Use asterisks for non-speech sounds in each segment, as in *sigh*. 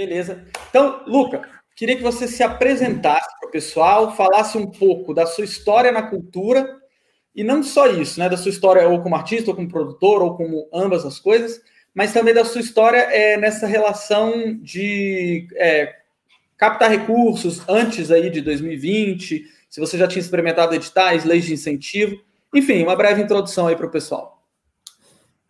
Beleza. Então, Luca, queria que você se apresentasse para o pessoal, falasse um pouco da sua história na cultura, e não só isso, né? Da sua história ou como artista, ou como produtor, ou como ambas as coisas, mas também da sua história é, nessa relação de é, captar recursos antes aí de 2020, se você já tinha experimentado editais, leis de incentivo, enfim, uma breve introdução aí para o pessoal.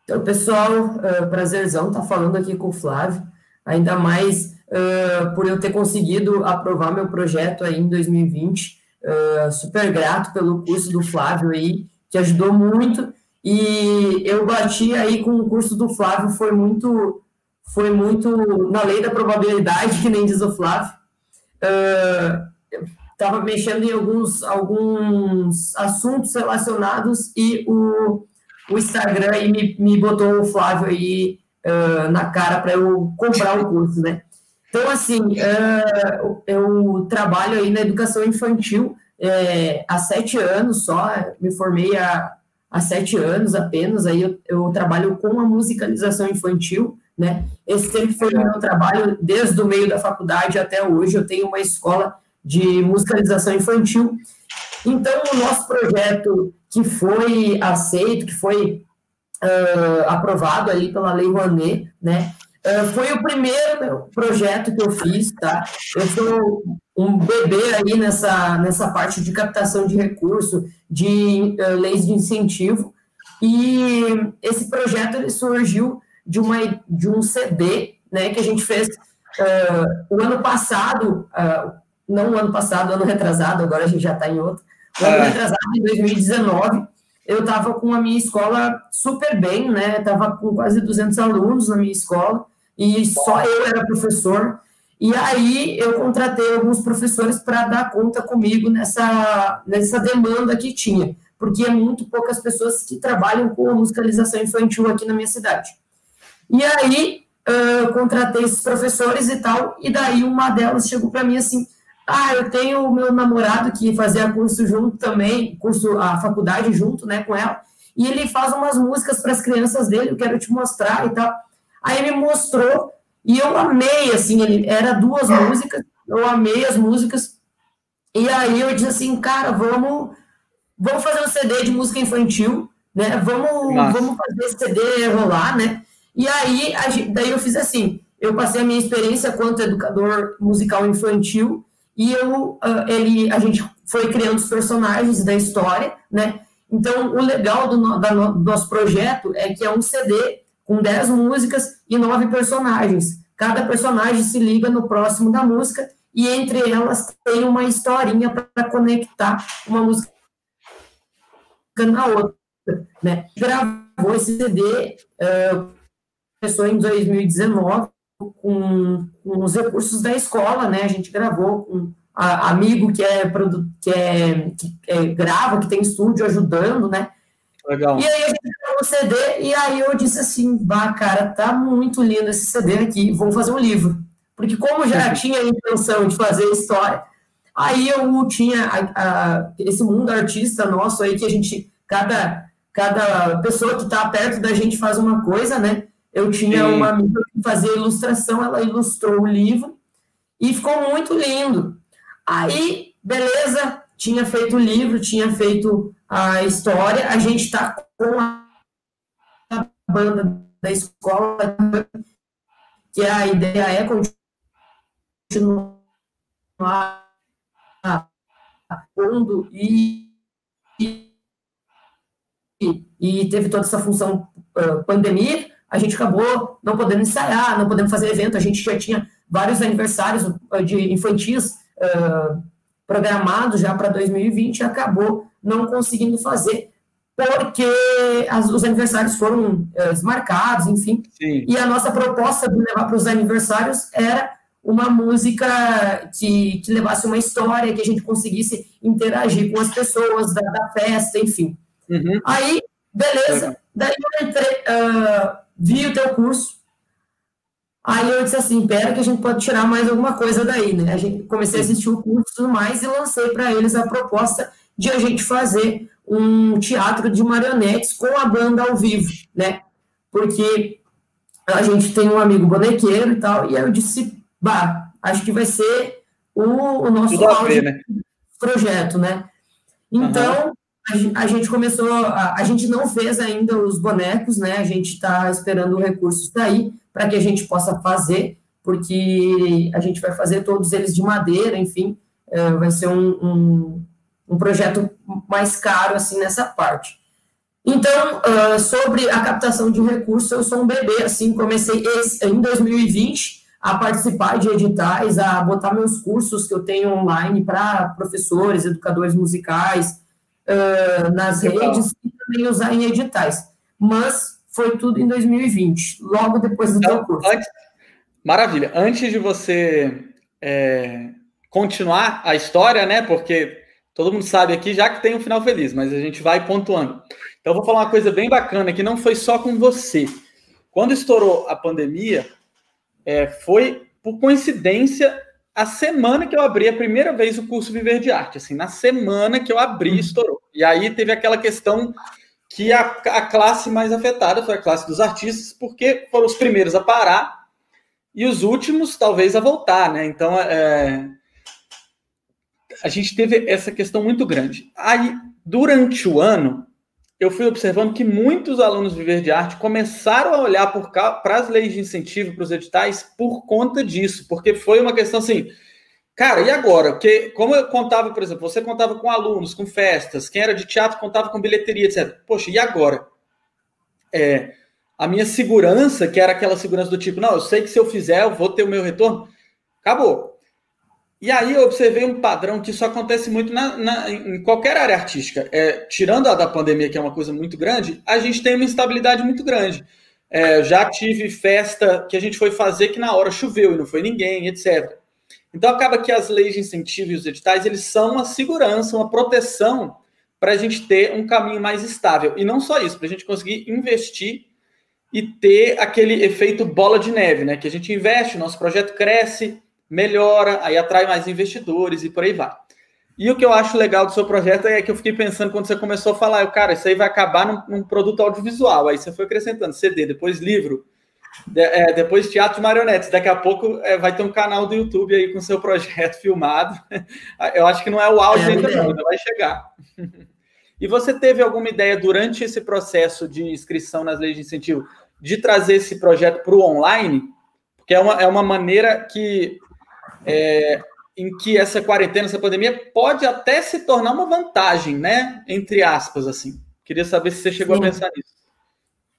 Então, pessoal, uh, prazerzão estar falando aqui com o Flávio, ainda mais uh, por eu ter conseguido aprovar meu projeto aí em 2020, uh, super grato pelo curso do Flávio aí, que ajudou muito, e eu bati aí com o curso do Flávio, foi muito, foi muito na lei da probabilidade, *laughs* que nem diz o Flávio, estava mexendo em alguns, alguns assuntos relacionados e o, o Instagram aí me, me botou o Flávio aí uh, na cara para eu comprar o curso, né? Então, assim, uh, eu trabalho aí na educação infantil é, há sete anos só, me formei há, há sete anos apenas, aí eu, eu trabalho com a musicalização infantil, né? Esse sempre foi o meu trabalho desde o meio da faculdade até hoje. Eu tenho uma escola de musicalização infantil. Então, o nosso projeto que foi aceito, que foi uh, aprovado ali pela Lei Rouanet, né, uh, foi o primeiro projeto que eu fiz, tá? Eu sou um bebê aí nessa, nessa parte de captação de recurso, de uh, leis de incentivo, e esse projeto ele surgiu de, uma, de um CD, né, que a gente fez o ano passado, não o ano passado, ano retrasado, agora a gente já está em outro. O ano é. retrasado, em 2019, eu estava com a minha escola super bem, né? Estava com quase 200 alunos na minha escola e só eu era professor. E aí eu contratei alguns professores para dar conta comigo nessa, nessa demanda que tinha, porque é muito poucas pessoas que trabalham com a musicalização infantil aqui na minha cidade. E aí uh, contratei esses professores e tal, e daí uma delas chegou para mim assim, ah, eu tenho o meu namorado que fazia curso junto também, curso, a faculdade junto, né, com ela, e ele faz umas músicas para as crianças dele, eu quero te mostrar e tal. Aí ele mostrou, e eu amei, assim, ele era duas músicas, eu amei as músicas, e aí eu disse assim, cara, vamos, vamos fazer um CD de música infantil, né, vamos, vamos fazer esse CD rolar, né, e aí, gente, daí eu fiz assim, eu passei a minha experiência quanto educador musical infantil, e eu, uh, ele, a gente foi criando os personagens da história, né? Então, o legal do, da, do nosso projeto é que é um CD com 10 músicas e 9 personagens. Cada personagem se liga no próximo da música e entre elas tem uma historinha para conectar uma música na outra, né? Gravou esse CD, uh, começou em 2019, com, com os recursos da escola, né? A gente gravou com a, amigo que é, que é que é, grava, que tem estúdio ajudando, né? Legal. E aí a gente gravou o CD, e aí eu disse assim, bah, cara, tá muito lindo esse CD aqui, vamos fazer um livro. Porque como já tinha a intenção de fazer história, aí eu tinha a, a, esse mundo artista nosso aí que a gente, cada, cada pessoa que está perto da gente faz uma coisa, né? Eu tinha Sim. uma amiga fazia ilustração, ela ilustrou o livro e ficou muito lindo. Aí, beleza, tinha feito o livro, tinha feito a história, a gente está com a banda da escola, que a ideia é continuar fundo e, e, e teve toda essa função uh, pandemia, a gente acabou não podendo ensaiar, não podendo fazer evento, a gente já tinha vários aniversários de infantis uh, programados já para 2020 e acabou não conseguindo fazer porque as, os aniversários foram uh, desmarcados, enfim. Sim. E a nossa proposta de levar para os aniversários era uma música que, que levasse uma história, que a gente conseguisse interagir com as pessoas da, da festa, enfim. Uhum. Aí, beleza. Daí eu entrei, uh, vi o teu curso. Aí eu disse assim, pera que a gente pode tirar mais alguma coisa daí, né? A gente comecei a assistir o curso e tudo mais e lancei para eles a proposta de a gente fazer um teatro de marionetes com a banda ao vivo, né? Porque a gente tem um amigo bonequeiro e tal, e aí eu disse, bah, acho que vai ser o, o nosso ver, né? projeto, né? Então, uhum. A, gente começou, a, a, gente não fez ainda os bonecos, né? A gente está esperando o recurso sair para que a gente possa fazer, porque a gente vai fazer todos eles de madeira, enfim, é, vai ser um, um, um, projeto mais caro, assim, nessa parte. Então, uh, sobre a captação de recursos, eu sou um bebê, assim, comecei esse, em 2020 a participar de editais, a botar meus cursos que eu tenho online para professores, educadores musicais, uh, nas Legal. redes e também usar em editais. Mas foi tudo em 2020, logo depois do então, teu curso. Antes, maravilha. Antes de você é, continuar a história, né? Porque todo mundo sabe aqui já que tem um final feliz, mas a gente vai pontuando. Então, eu vou falar uma coisa bem bacana que não foi só com você. Quando estourou a pandemia, é, foi por coincidência a semana que eu abri a primeira vez o curso Viver de Arte. Assim, na semana que eu abri, uhum. estourou. E aí teve aquela questão que a, a classe mais afetada foi a classe dos artistas, porque foram os primeiros a parar e os últimos, talvez, a voltar, né? Então, é, a gente teve essa questão muito grande. Aí, durante o ano, eu fui observando que muitos alunos Viver de Arte começaram a olhar para as leis de incentivo, para os editais, por conta disso, porque foi uma questão assim, cara, e agora? Porque, como eu contava, por exemplo, você contava com alunos, com festas, quem era de teatro contava com bilheteria, etc. Poxa, e agora? É, a minha segurança, que era aquela segurança do tipo, não, eu sei que se eu fizer, eu vou ter o meu retorno, acabou. E aí eu observei um padrão que isso acontece muito na, na, em qualquer área artística. É, tirando a da pandemia, que é uma coisa muito grande, a gente tem uma instabilidade muito grande. É, já tive festa que a gente foi fazer que na hora choveu e não foi ninguém, etc. Então acaba que as leis de incentivo e os editais eles são uma segurança, uma proteção para a gente ter um caminho mais estável. E não só isso, para a gente conseguir investir e ter aquele efeito bola de neve, né? Que a gente investe, o nosso projeto cresce, melhora, aí atrai mais investidores e por aí vai. E o que eu acho legal do seu projeto é que eu fiquei pensando quando você começou a falar, eu, cara, isso aí vai acabar num, num produto audiovisual. Aí você foi acrescentando CD, depois livro, de, é, depois teatro de marionetes. Daqui a pouco é, vai ter um canal do YouTube aí com seu projeto *laughs* filmado. Eu acho que não é o auge é ainda, não, ainda vai chegar. *laughs* E você teve alguma ideia durante esse processo de inscrição nas leis de incentivo de trazer esse projeto para o online? Porque é uma, é uma maneira que é, em que essa quarentena, essa pandemia pode até se tornar uma vantagem, né? Entre aspas, assim. Queria saber se você chegou Sim. a pensar nisso.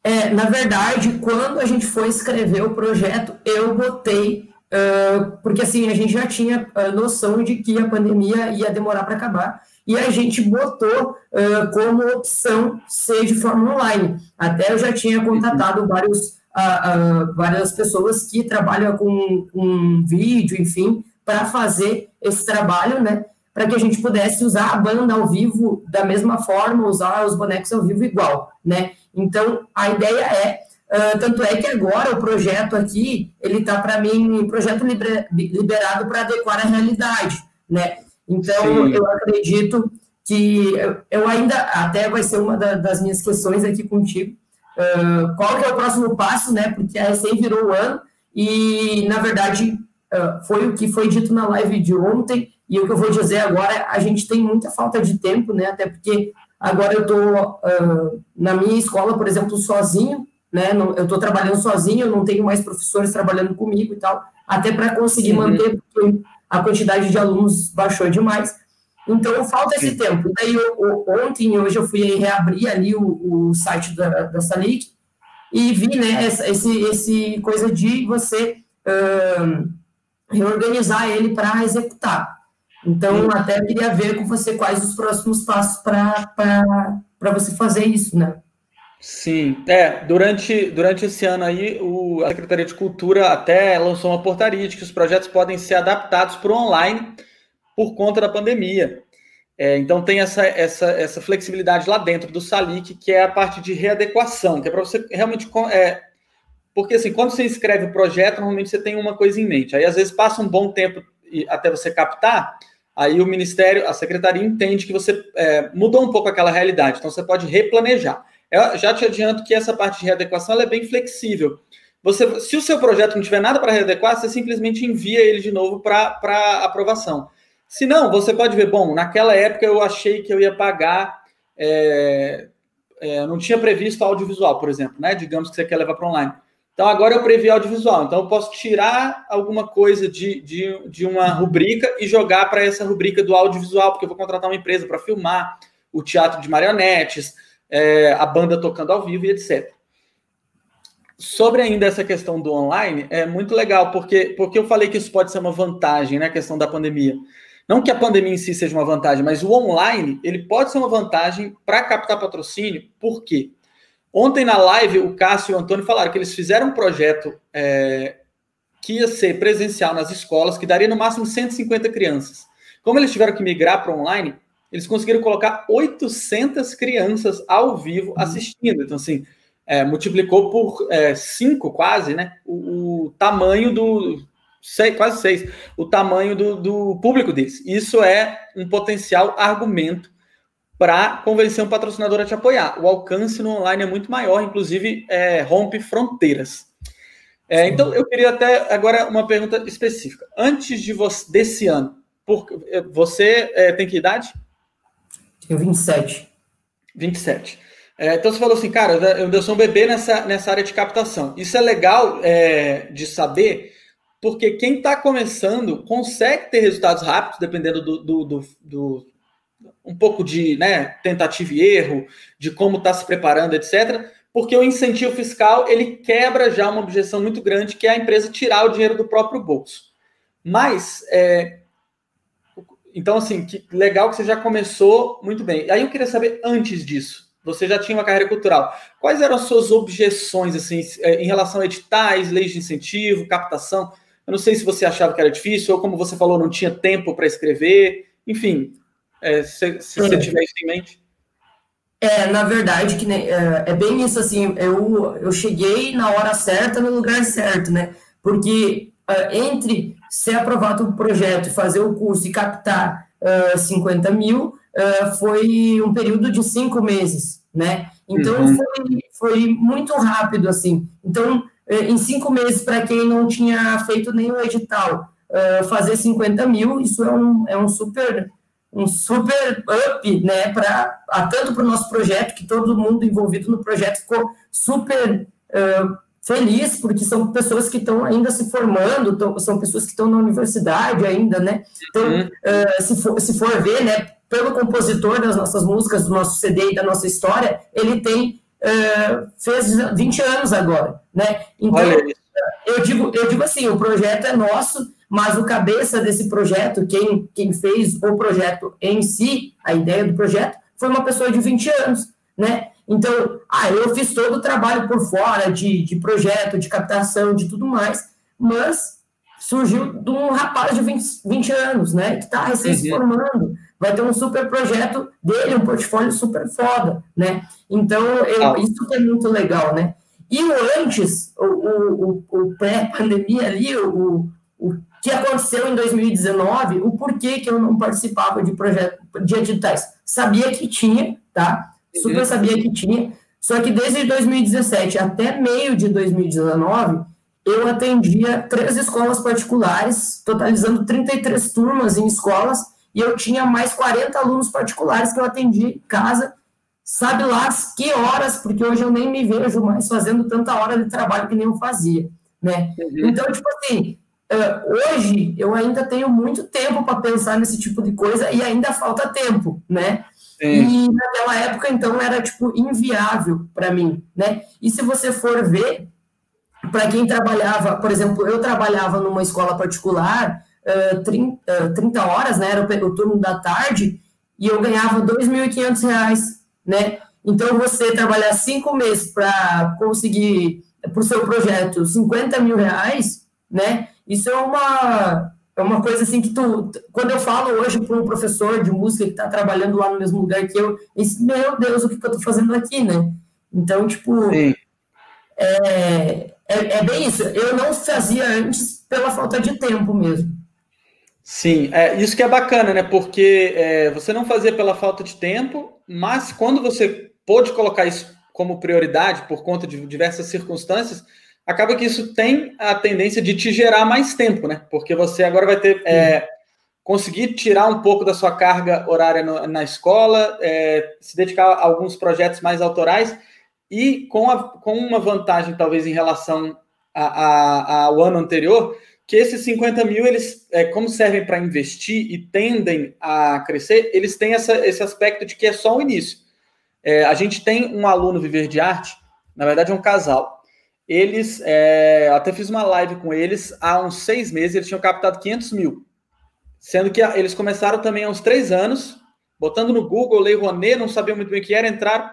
É, na verdade, quando a gente foi escrever o projeto, eu botei, uh, porque assim, a gente já tinha uh, noção de que a pandemia ia demorar para acabar, e a gente botou uh, como opção ser de forma online. Até eu já tinha contatado vários uh, várias pessoas que trabalham com, com vídeo, enfim, para fazer esse trabalho, né? Para que a gente pudesse usar a banda ao vivo da mesma forma, usar os bonecos ao vivo igual, né? Então, a ideia é, uh, tanto é que agora o projeto aqui, ele está para mim, projeto liberado para adequar a realidade, né? Então, Sim. eu acredito que eu ainda, até vai ser uma da, das minhas questões aqui contigo, uh, qual que é o próximo passo, né? Porque a recém virou o ano e, na verdade, uh, foi o que foi dito na live de ontem e o que eu vou dizer agora, a gente tem muita falta de tempo, né? Até porque agora eu estou uh, na minha escola, por exemplo, sozinho, né? eu estou trabalhando sozinho, eu não tenho mais professores trabalhando comigo e tal, até para conseguir uhum. manter, porque a quantidade de alunos baixou demais. Então, falta esse tempo. E daí, eu, ontem, hoje, eu fui reabrir ali o, o site da, da Salic e vi, né, essa, esse, esse coisa de você uh, reorganizar ele para executar. Então, Sim. até queria ver com você quais os próximos passos para você fazer isso, né? Sim, é, durante, durante esse ano aí, o, a Secretaria de Cultura até lançou uma portaria de que os projetos podem ser adaptados para o online por conta da pandemia. É, então tem essa, essa, essa flexibilidade lá dentro do Salic, que é a parte de readequação, que é para você realmente. É, porque assim, quando você escreve o projeto, normalmente você tem uma coisa em mente. Aí às vezes passa um bom tempo até você captar, aí o Ministério, a Secretaria entende que você é, mudou um pouco aquela realidade, então você pode replanejar. Eu já te adianto que essa parte de readequação é bem flexível. você, se o seu projeto não tiver nada para readequar, você simplesmente envia ele de novo para aprovação. Se não, você pode ver, bom, naquela época eu achei que eu ia pagar, é, é, não tinha previsto audiovisual, por exemplo, né? Digamos que você quer levar para online. Então agora eu previ audiovisual, então eu posso tirar alguma coisa de, de, de uma rubrica e jogar para essa rubrica do audiovisual, porque eu vou contratar uma empresa para filmar o teatro de marionetes, é, a banda tocando ao vivo e etc. Sobre ainda essa questão do online, é muito legal, porque, porque eu falei que isso pode ser uma vantagem, né? A questão da pandemia. Não que a pandemia em si seja uma vantagem, mas o online, ele pode ser uma vantagem para captar patrocínio, por quê? Ontem na live, o Cássio e o Antônio falaram que eles fizeram um projeto é, que ia ser presencial nas escolas, que daria no máximo 150 crianças. Como eles tiveram que migrar para online, eles conseguiram colocar 800 crianças ao vivo uhum. assistindo. Então, assim, é, multiplicou por é, cinco quase, né? O, o tamanho do. Seis, quase seis, o tamanho do, do público deles. Isso é um potencial argumento para convencer um patrocinador a te apoiar. O alcance no online é muito maior, inclusive é, rompe fronteiras. É, então, eu queria até agora uma pergunta específica. Antes de você, desse ano, por, você é, tem que idade? Tenho 27. 27. É, então você falou assim, cara, eu sou um bebê nessa, nessa área de captação. Isso é legal é, de saber, porque quem está começando consegue ter resultados rápidos, dependendo do, do, do, do um pouco de né, tentativa e erro, de como está se preparando, etc. Porque o incentivo fiscal ele quebra já uma objeção muito grande, que é a empresa tirar o dinheiro do próprio bolso. Mas é, então, assim, que legal que você já começou muito bem. Aí eu queria saber, antes disso, você já tinha uma carreira cultural. Quais eram as suas objeções assim, é, em relação a editais, leis de incentivo, captação? Eu não sei se você achava que era difícil, ou como você falou, não tinha tempo para escrever. Enfim, é, se, se é. você tiver isso em mente. É, na verdade, que é, é, bem isso assim, eu, eu cheguei na hora certa, no lugar certo, né? Porque uh, entre ser aprovado o projeto fazer o curso e captar uh, 50 mil, uh, foi um período de cinco meses, né? Então uhum. foi, foi muito rápido, assim. Então, em cinco meses, para quem não tinha feito nenhum edital, uh, fazer 50 mil, isso é um, é um super um super up, né, para tanto para o nosso projeto, que todo mundo envolvido no projeto ficou super uh, feliz, porque são pessoas que estão ainda se formando, tão, são pessoas que estão na universidade ainda, né, então, uhum. uh, se, for, se for ver, né, pelo compositor das nossas músicas, do nosso CD e da nossa história, ele tem uh, fez 20 anos agora, né? Então, eu digo, eu digo assim, o projeto é nosso, mas o cabeça desse projeto, quem, quem fez o projeto em si, a ideia do projeto, foi uma pessoa de 20 anos, né? Então, ah, eu fiz todo o trabalho por fora de, de projeto, de captação, de tudo mais, mas surgiu de um rapaz de 20, 20 anos, né? Que está recém se uhum. formando vai ter um super projeto dele, um portfólio super foda, né? Então, eu, isso é muito legal, né? E o antes, o, o, o pré-pandemia ali, o, o que aconteceu em 2019, o porquê que eu não participava de projeto de editais. Sabia que tinha, tá? Super sabia que tinha, só que desde 2017 até meio de 2019, eu atendia três escolas particulares, totalizando 33 turmas em escolas, e eu tinha mais 40 alunos particulares que eu atendi em casa, sabe lá que horas, porque hoje eu nem me vejo mais fazendo tanta hora de trabalho que nem eu fazia, né? Uhum. Então, tipo assim, hoje eu ainda tenho muito tempo para pensar nesse tipo de coisa e ainda falta tempo, né? E naquela época, então, era, tipo, inviável para mim, né? E se você for ver, para quem trabalhava, por exemplo, eu trabalhava numa escola particular, uh, 30, uh, 30 horas, né? Era o, o turno da tarde, e eu ganhava R$ 2.500, né? Então, você trabalhar cinco meses para conseguir, para o seu projeto, 50 mil reais, né? Isso é uma, é uma coisa assim que tu. Quando eu falo hoje para um professor de música que está trabalhando lá no mesmo lugar que eu, disse, meu Deus, o que, que eu estou fazendo aqui, né? Então, tipo. É, é, é, bem isso. Eu não fazia antes pela falta de tempo mesmo. Sim, é isso que é bacana, né? Porque é, você não fazia pela falta de tempo, mas quando você pôde colocar isso como prioridade por conta de diversas circunstâncias, acaba que isso tem a tendência de te gerar mais tempo, né? Porque você agora vai ter é, conseguir tirar um pouco da sua carga horária no, na escola, é, se dedicar a alguns projetos mais autorais e com, a, com uma vantagem talvez em relação a, a, ao ano anterior, que esses 50 mil, eles, é, como servem para investir e tendem a crescer, eles têm essa, esse aspecto de que é só o início. É, a gente tem um aluno Viver de Arte, na verdade é um casal. Eles, é, até fiz uma live com eles há uns seis meses, eles tinham captado 500 mil. Sendo que eles começaram também há uns três anos, botando no Google, Lei Rouanet, não sabiam muito bem o que era, entraram,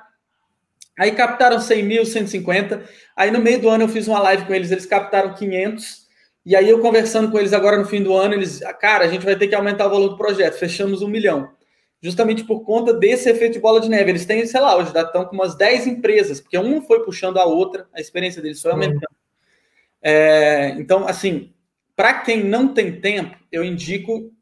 aí captaram 100 mil, 150, aí no meio do ano eu fiz uma live com eles, eles captaram 500, e aí eu conversando com eles agora no fim do ano, eles, cara, a gente vai ter que aumentar o valor do projeto, fechamos um milhão justamente por conta desse efeito de bola de neve. Eles têm, sei lá, hoje estão com umas 10 empresas, porque uma foi puxando a outra, a experiência deles foi aumentando. Uhum. É, então, assim, para quem não tem tempo, eu indico.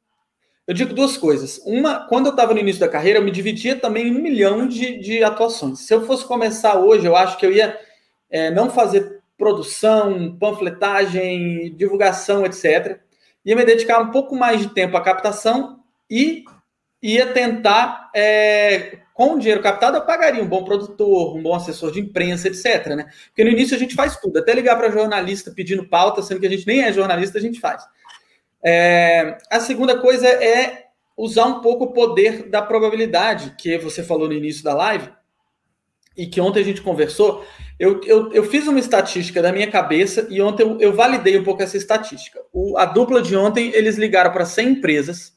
Eu digo duas coisas. Uma, quando eu estava no início da carreira, eu me dividia também em um milhão de, de atuações. Se eu fosse começar hoje, eu acho que eu ia é, não fazer produção, panfletagem, divulgação, etc. Ia me dedicar um pouco mais de tempo à captação e ia tentar, é, com o dinheiro captado, eu pagaria um bom produtor, um bom assessor de imprensa, etc. Né? Porque no início a gente faz tudo, até ligar para jornalista pedindo pauta, sendo que a gente nem é jornalista, a gente faz. É, a segunda coisa é usar um pouco o poder da probabilidade, que você falou no início da live, e que ontem a gente conversou. Eu, eu, eu fiz uma estatística da minha cabeça e ontem eu, eu validei um pouco essa estatística. O, a dupla de ontem, eles ligaram para 100 empresas,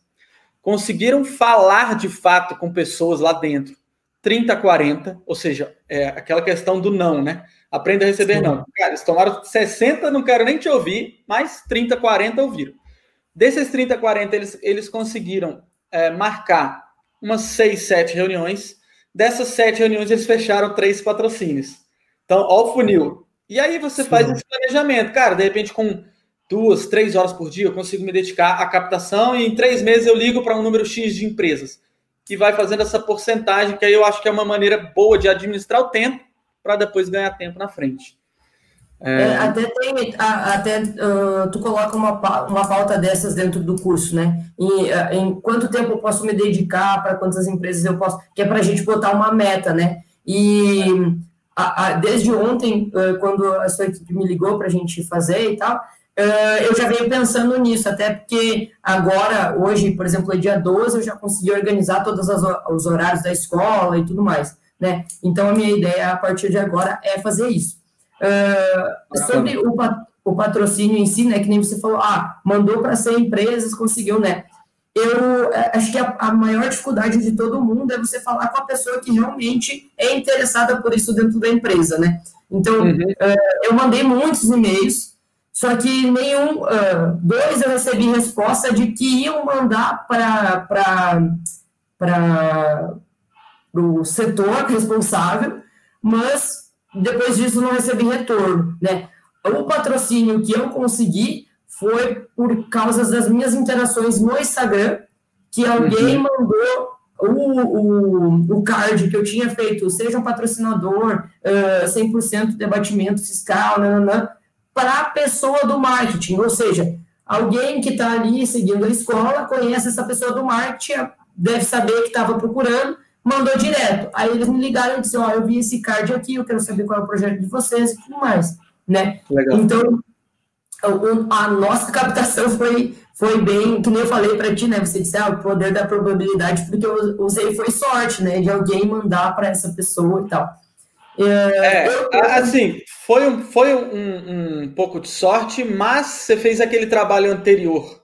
conseguiram falar de fato com pessoas lá dentro. 30, 40, ou seja, é aquela questão do não, né? Aprenda a receber Sim. não. Cara, eles tomaram 60, não quero nem te ouvir, mas 30, 40 ouviram. Desses 30, 40, eles, eles conseguiram é, marcar umas 6, 7 reuniões. Dessas 7 reuniões, eles fecharam três patrocínios. Então, ó o funil. E aí você Sim. faz esse planejamento. Cara, de repente, com duas, três horas por dia, eu consigo me dedicar à captação e em três meses eu ligo para um número X de empresas. E vai fazendo essa porcentagem, que aí eu acho que é uma maneira boa de administrar o tempo para depois ganhar tempo na frente. É... É, até tem, até uh, tu coloca uma, uma pauta dessas dentro do curso, né? Em, uh, em quanto tempo eu posso me dedicar, para quantas empresas eu posso, que é para a gente botar uma meta, né? E a, a, desde ontem, quando a sua equipe me ligou para a gente fazer e tal, eu já venho pensando nisso, até porque agora, hoje, por exemplo, é dia 12, eu já consegui organizar todos os horários da escola e tudo mais, né? Então, a minha ideia, a partir de agora, é fazer isso. Uh, sobre o, o, patrocínio em si, né, que nem você falou, ah, mandou para 100 empresas, conseguiu, né? Eu é, acho que a, a, maior dificuldade de todo mundo é você falar com a pessoa que realmente é interessada por isso dentro da empresa, né? Então, uhum. uh, eu mandei muitos e-mails, só que nenhum, uh, dois eu recebi resposta de que iam mandar para o setor responsável, mas depois disso não recebi retorno, né? O patrocínio que eu consegui foi por causa das minhas interações no Instagram, que alguém uhum. mandou o, o, o card que eu tinha feito, seja um patrocinador, uh, 100% debatimento fiscal, nananã, para a pessoa do marketing, ou seja, alguém que está ali seguindo a escola, conhece essa pessoa do marketing, deve saber que estava procurando, mandou direto. Aí eles me ligaram e disseram, ó, oh, eu vi esse card aqui, eu quero saber qual é o projeto de vocês e tudo mais, né? Legal. Então, a nossa *laughs* captação foi, foi bem, que nem eu falei para ti, né? Você disse, ah, o poder da probabilidade, porque eu usei foi sorte, né? De alguém mandar para essa pessoa e tal. É, assim, foi, um, foi um, um, pouco de sorte, mas você fez aquele trabalho anterior,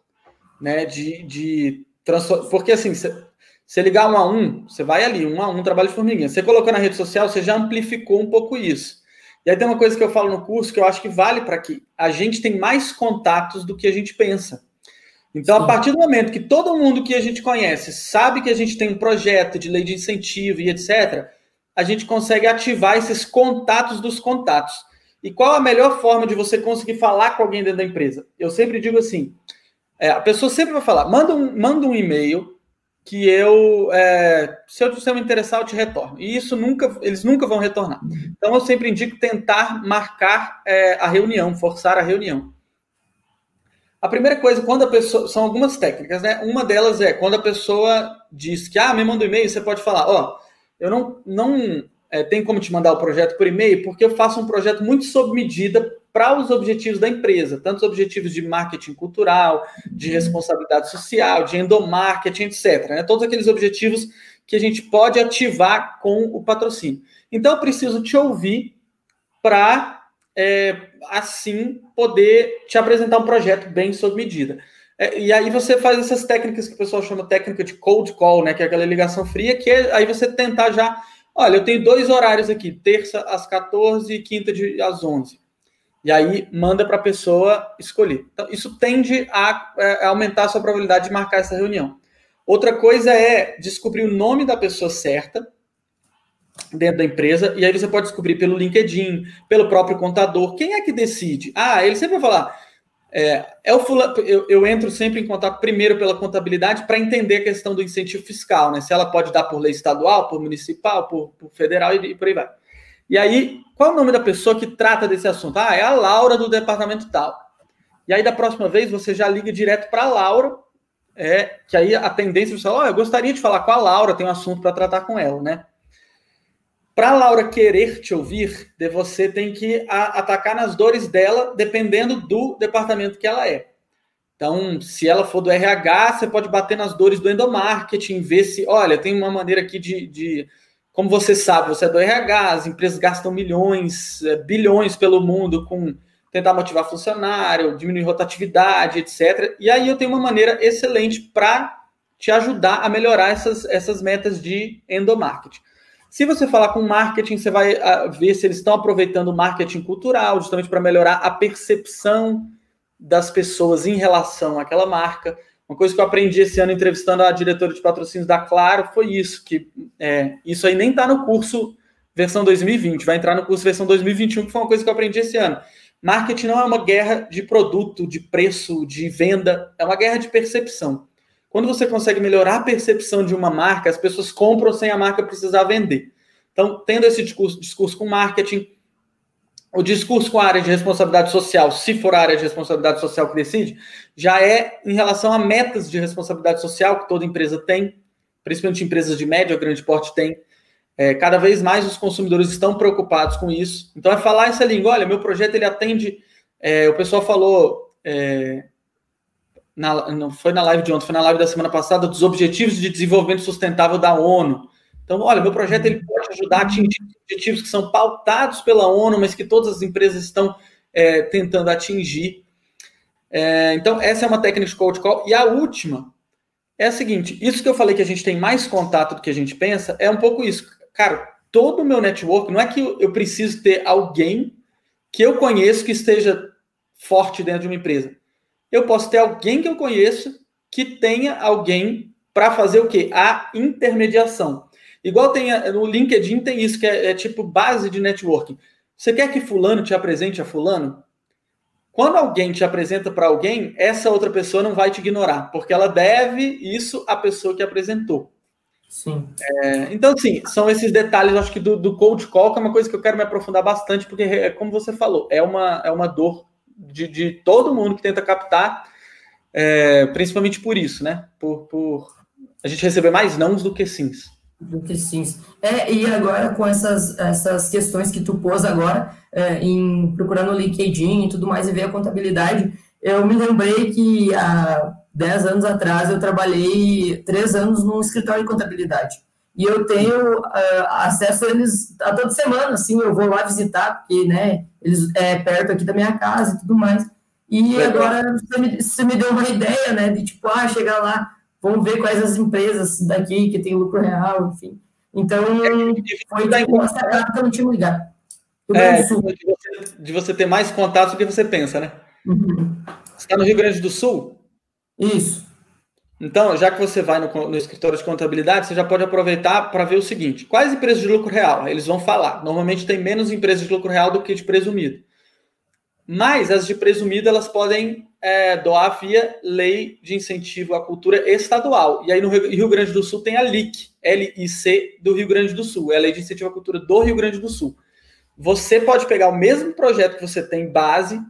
né? De, de transformar. Porque assim, você, ligar um a um, você vai ali, um a um, trabalho de formiguinha. Você colocou na rede social, você já amplificou um pouco isso. E aí tem uma coisa que eu falo no curso que eu acho que vale para que a gente tem mais contatos do que a gente pensa. Então, a partir do momento que todo mundo que a gente conhece sabe que a gente tem um projeto de lei de incentivo e etc., a gente consegue ativar esses contatos dos contatos. E qual a melhor forma de você conseguir falar com alguém dentro da empresa? Eu sempre digo assim: é, a pessoa sempre vai falar, manda um, manda um e-mail que eu, é, se eu se me interessar, eu te retorno. E isso nunca, eles nunca vão retornar. Então eu sempre indico tentar marcar é, a reunião, forçar a reunião. A primeira coisa, quando a pessoa, são algumas técnicas, né? Uma delas é quando a pessoa diz que, ah, me manda um e-mail, você pode falar, ó, oh, eu não, não é, tem como te mandar o projeto por e-mail, porque eu faço um projeto muito sob medida para os objetivos da empresa, tanto os objetivos de marketing cultural, de responsabilidade social, de endomarketing, etc. Né? Todos aqueles objetivos que a gente pode ativar com o patrocínio. Então, eu preciso te ouvir para, é, assim, poder te apresentar um projeto bem sob medida. É, e aí você faz essas técnicas que o pessoal chama técnica de cold call, né? Que é aquela ligação fria, que é aí você tentar já. Olha, eu tenho dois horários aqui, terça às 14 e quinta de, às 11. E aí manda para a pessoa escolher. Então, isso tende a, é, a aumentar a sua probabilidade de marcar essa reunião. Outra coisa é descobrir o nome da pessoa certa dentro da empresa, e aí você pode descobrir pelo LinkedIn, pelo próprio contador. Quem é que decide? Ah, ele sempre vai falar. É, é o fulano, eu, eu, entro sempre em contato primeiro pela contabilidade para entender a questão do incentivo fiscal, né? Se ela pode dar por lei estadual, por municipal, por, por federal e, e por aí vai. E aí, qual é o nome da pessoa que trata desse assunto? Ah, é a Laura do departamento tal. E aí, da próxima vez, você já liga direto para a Laura, é, que aí a tendência é você falar, oh, eu gostaria de falar com a Laura, tem um assunto para tratar com ela, né? Para a Laura querer te ouvir, você tem que atacar nas dores dela, dependendo do departamento que ela é. Então, se ela for do RH, você pode bater nas dores do endomarketing, ver se, olha, tem uma maneira aqui de, de como você sabe, você é do RH, as empresas gastam milhões, é, bilhões pelo mundo com tentar motivar funcionário, diminuir rotatividade, etc. E aí eu tenho uma maneira excelente para te ajudar a melhorar essas, essas metas de endomarketing. Se você falar com marketing, você vai ah, ver se eles estão aproveitando o marketing cultural, justamente para melhorar a percepção das pessoas em relação àquela marca. Uma coisa que eu aprendi esse ano entrevistando a diretora de patrocínios da Claro foi isso, que é, isso aí nem está no curso versão 2020, vai entrar no curso versão 2021, que foi uma coisa que eu aprendi esse ano. Marketing não é uma guerra de produto, de preço, de venda, é uma guerra de percepção. Quando você consegue melhorar a percepção de uma marca, as pessoas compram sem a marca precisar vender. Então, tendo esse discurso, discurso com marketing, o discurso com a área de responsabilidade social, se for a área de responsabilidade social que decide, já é em relação a metas de responsabilidade social que toda empresa tem, principalmente empresas de médio ou grande porte têm. É, cada vez mais os consumidores estão preocupados com isso. Então, é falar essa língua. Olha, meu projeto ele atende. É, o pessoal falou. É, na, não foi na live de ontem, foi na live da semana passada, dos Objetivos de Desenvolvimento Sustentável da ONU. Então, olha, meu projeto ele pode ajudar a atingir objetivos que são pautados pela ONU, mas que todas as empresas estão é, tentando atingir. É, então, essa é uma técnica de cold call. E a última é a seguinte: isso que eu falei que a gente tem mais contato do que a gente pensa, é um pouco isso. Cara, todo o meu network, não é que eu preciso ter alguém que eu conheço que esteja forte dentro de uma empresa. Eu posso ter alguém que eu conheço que tenha alguém para fazer o quê? A intermediação. Igual tem no LinkedIn tem isso, que é, é tipo base de networking. Você quer que fulano te apresente a fulano? Quando alguém te apresenta para alguém, essa outra pessoa não vai te ignorar, porque ela deve isso à pessoa que apresentou. Sim. É, então, sim, são esses detalhes, acho que do, do cold call, que é uma coisa que eu quero me aprofundar bastante, porque, é, como você falou, é uma, é uma dor de, de todo mundo que tenta captar, é, principalmente por isso, né? Por, por a gente receber mais nãos do que sims. Do que sim. É, e agora com essas, essas questões que tu pôs agora, é, em procurando o LinkedIn e tudo mais, e ver a contabilidade, eu me lembrei que há 10 anos atrás eu trabalhei três anos num escritório de contabilidade. E eu tenho uh, acesso a eles a toda semana, assim, eu vou lá visitar, porque, né, eles é perto aqui da minha casa e tudo mais. E agora você me, você me deu uma ideia, né, de tipo, ah, chegar lá, Vamos ver quais as empresas daqui que tem lucro real, enfim. Então, é, foi daí uma sacada que eu não tinha ligado. É, de você, de você, ter mais contatos do que você pensa, né? Uhum. Você está no Rio Grande do Sul? Isso. Então, já que você vai no, no escritório de contabilidade, você já pode aproveitar para ver o seguinte: quais empresas de lucro real? Eles vão falar. Normalmente tem menos empresas de lucro real do que de presumido. Mas as de presumido, elas podem é, doar via lei de incentivo à cultura estadual. E aí no Rio Grande do Sul tem a LIC, LIC do Rio Grande do Sul, é a lei de incentivo à cultura do Rio Grande do Sul. Você pode pegar o mesmo projeto que você tem base,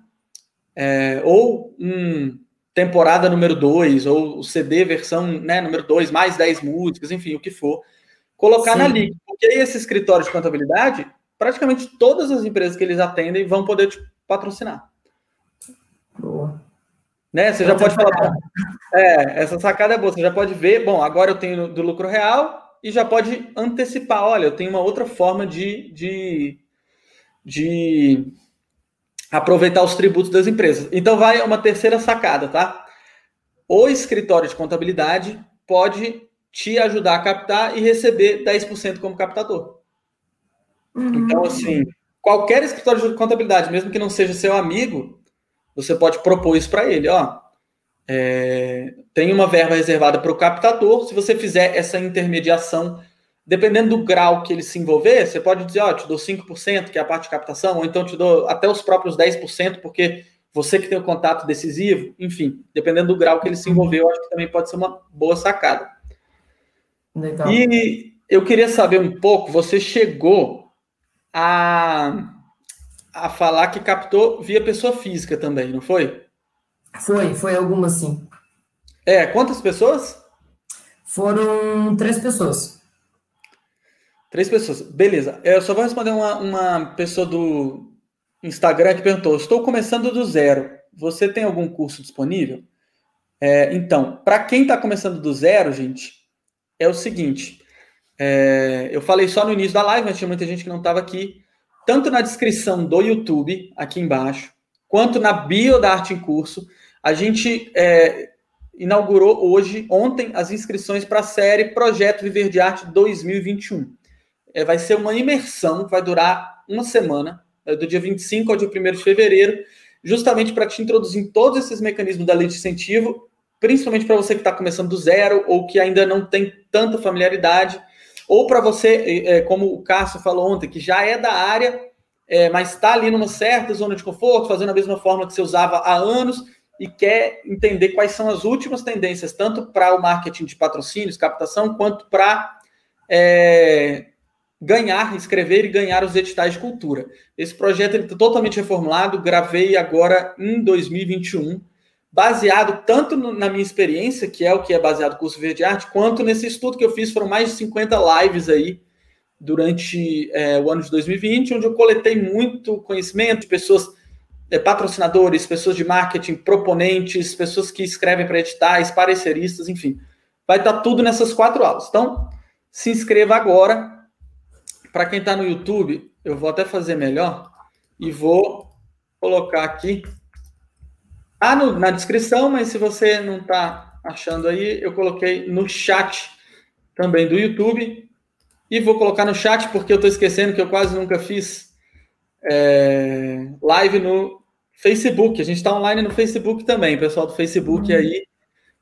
é, ou um temporada número 2, ou o CD versão né, número 2, mais 10 músicas, enfim, o que for, colocar Sim. na LIC. Porque aí esse escritório de contabilidade, praticamente todas as empresas que eles atendem vão poder te patrocinar. Né? Você já pode falar. É, essa sacada é boa. Você já pode ver, bom, agora eu tenho do lucro real e já pode antecipar. Olha, eu tenho uma outra forma de, de, de aproveitar os tributos das empresas. Então vai uma terceira sacada, tá? O escritório de contabilidade pode te ajudar a captar e receber 10% como captador. Uhum. Então, assim, qualquer escritório de contabilidade, mesmo que não seja seu amigo, você pode propor isso para ele, ó. É, tem uma verba reservada para o captador. Se você fizer essa intermediação, dependendo do grau que ele se envolver, você pode dizer, ó, te dou 5%, que é a parte de captação, ou então te dou até os próprios 10%, porque você que tem o contato decisivo, enfim, dependendo do grau que ele se envolveu, eu acho que também pode ser uma boa sacada. Legal. E eu queria saber um pouco, você chegou a a falar que captou via pessoa física também, não foi? Foi, foi algumas sim. É, quantas pessoas? Foram três pessoas. Três pessoas, beleza. Eu só vou responder uma, uma pessoa do Instagram que perguntou: Estou começando do zero. Você tem algum curso disponível? É, então, para quem está começando do zero, gente, é o seguinte. É, eu falei só no início da live, mas tinha muita gente que não estava aqui tanto na descrição do YouTube, aqui embaixo, quanto na bio da Arte em Curso. A gente é, inaugurou hoje, ontem, as inscrições para a série Projeto Viver de Arte 2021. É, vai ser uma imersão, vai durar uma semana, é, do dia 25 ao dia 1 de fevereiro, justamente para te introduzir em todos esses mecanismos da lei de incentivo, principalmente para você que está começando do zero ou que ainda não tem tanta familiaridade ou para você, é, como o Cássio falou ontem, que já é da área, é, mas está ali numa certa zona de conforto, fazendo a mesma forma que você usava há anos e quer entender quais são as últimas tendências, tanto para o marketing de patrocínios, captação, quanto para é, ganhar, escrever e ganhar os editais de cultura. Esse projeto está totalmente reformulado, gravei agora em 2021 baseado tanto no, na minha experiência, que é o que é baseado no curso Verde Arte, quanto nesse estudo que eu fiz, foram mais de 50 lives aí durante é, o ano de 2020, onde eu coletei muito conhecimento de pessoas, é, patrocinadores, pessoas de marketing, proponentes, pessoas que escrevem para editais, pareceristas, enfim. Vai estar tudo nessas quatro aulas. Então, se inscreva agora. Para quem está no YouTube, eu vou até fazer melhor e vou colocar aqui Tá no, na descrição, mas se você não está achando aí, eu coloquei no chat também do YouTube. E vou colocar no chat porque eu estou esquecendo que eu quase nunca fiz é, live no Facebook. A gente está online no Facebook também, pessoal do Facebook uhum. aí.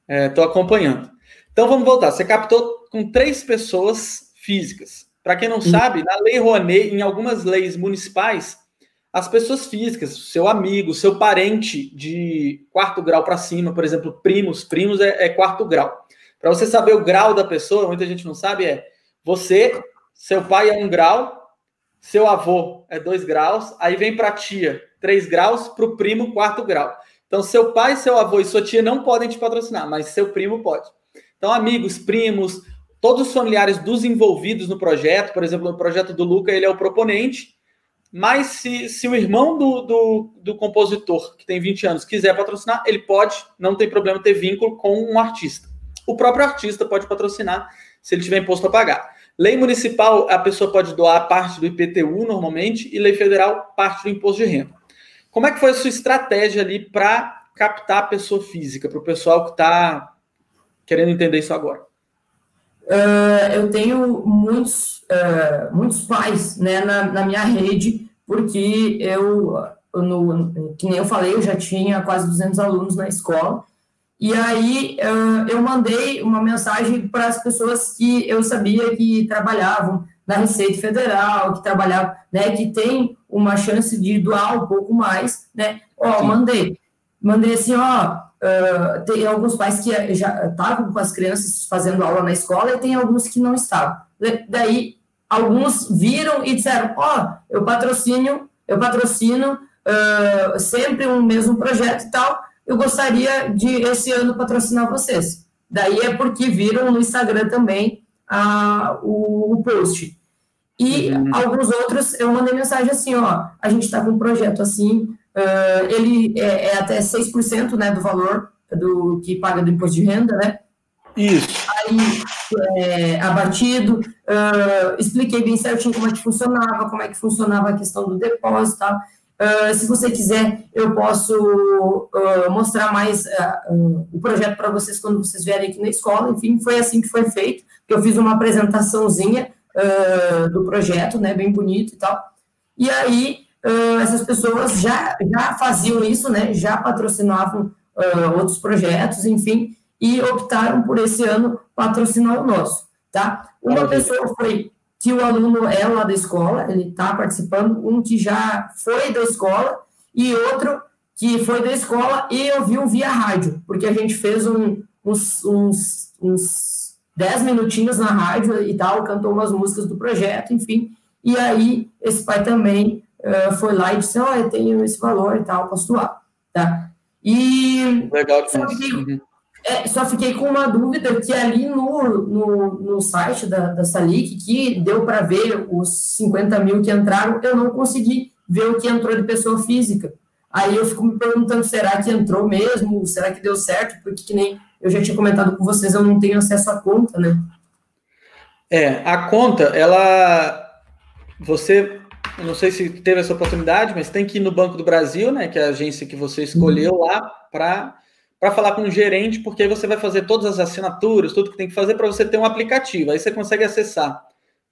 Estou é, acompanhando. Então vamos voltar. Você captou com três pessoas físicas. Para quem não uhum. sabe, na Lei Rouanet, em algumas leis municipais, as pessoas físicas, seu amigo, seu parente de quarto grau para cima, por exemplo, primos, primos é, é quarto grau. Para você saber o grau da pessoa, muita gente não sabe, é você, seu pai é um grau, seu avô é dois graus, aí vem para a tia três graus, para o primo quarto grau. Então, seu pai, seu avô e sua tia não podem te patrocinar, mas seu primo pode. Então, amigos, primos, todos os familiares dos envolvidos no projeto, por exemplo, no projeto do Luca, ele é o proponente, mas se, se o irmão do, do, do, compositor, que tem 20 anos, quiser patrocinar, ele pode, não tem problema ter vínculo com um artista. O próprio artista pode patrocinar se ele tiver imposto a pagar. Lei municipal, a pessoa pode doar parte do IPTU normalmente, e lei federal, parte do imposto de renda. Como é que foi a sua estratégia ali para captar a pessoa física, para o pessoal que está querendo entender isso agora? Uh, eu tenho muitos, uh, muitos pais né, na, na, minha rede, porque eu, no, que nem eu falei, eu já tinha quase 200 alunos na escola, e aí eu mandei uma mensagem para as pessoas que eu sabia que trabalhavam na Receita Federal, que trabalhavam, né, que tem uma chance de doar um pouco mais, né, ó, mandei. mandei assim, ó, uh, tem alguns pais que já estavam com as crianças fazendo aula na escola e tem alguns que não estavam. Daí, alguns viram e disseram, ó, oh, eu patrocínio, eu patrocino uh, sempre um mesmo projeto e tal, eu gostaria de, esse ano, patrocinar vocês. Daí é porque viram no Instagram também uh, o, o post. E uhum. alguns outros, eu mandei mensagem assim, ó, a gente está com um projeto assim, uh, ele é, é, até 6% né, do valor do que paga do imposto de renda, né? Isso. Aí, é, abatido, uh, expliquei bem certinho como é que funcionava, como é que funcionava a questão do depósito tal. Uh, se você quiser, eu posso uh, mostrar mais o projeto para vocês quando vocês vierem aqui na escola. Enfim, foi assim que foi feito, eu fiz uma apresentaçãozinha do projeto, né, bem bonito e tal. E aí, essas pessoas já, já faziam isso, né, já patrocinavam outros projetos, enfim, e optaram por esse ano patrocinar o nosso, tá? Uma pessoa foi que o aluno é lá da escola, ele está participando, um que já foi da escola e outro que foi da escola e ouviu via rádio, porque a gente fez um, uns, uns, uns dez minutinhos na rádio e tal, cantou umas músicas do projeto, enfim. E aí, esse pai também uh, foi lá e disse, ó, oh, eu tenho esse valor e tal, posso doar, tá? E... Legal só fiquei, uhum. É, só fiquei com uma dúvida que ali no, no, no site da, da Salic, que deu para ver os 50 mil que entraram, eu não consegui ver o que entrou de pessoa física. Aí eu fico me perguntando, será que entrou mesmo? Será que deu certo? Porque que nem eu já tinha comentado com vocês, eu não tenho acesso à conta, né? É, a conta, ela. Você, eu não sei se teve essa oportunidade, mas tem que ir no Banco do Brasil, né? Que é a agência que você escolheu uhum. lá, para para falar com o gerente, porque aí você vai fazer todas as assinaturas, tudo que tem que fazer para você ter um aplicativo. Aí você consegue acessar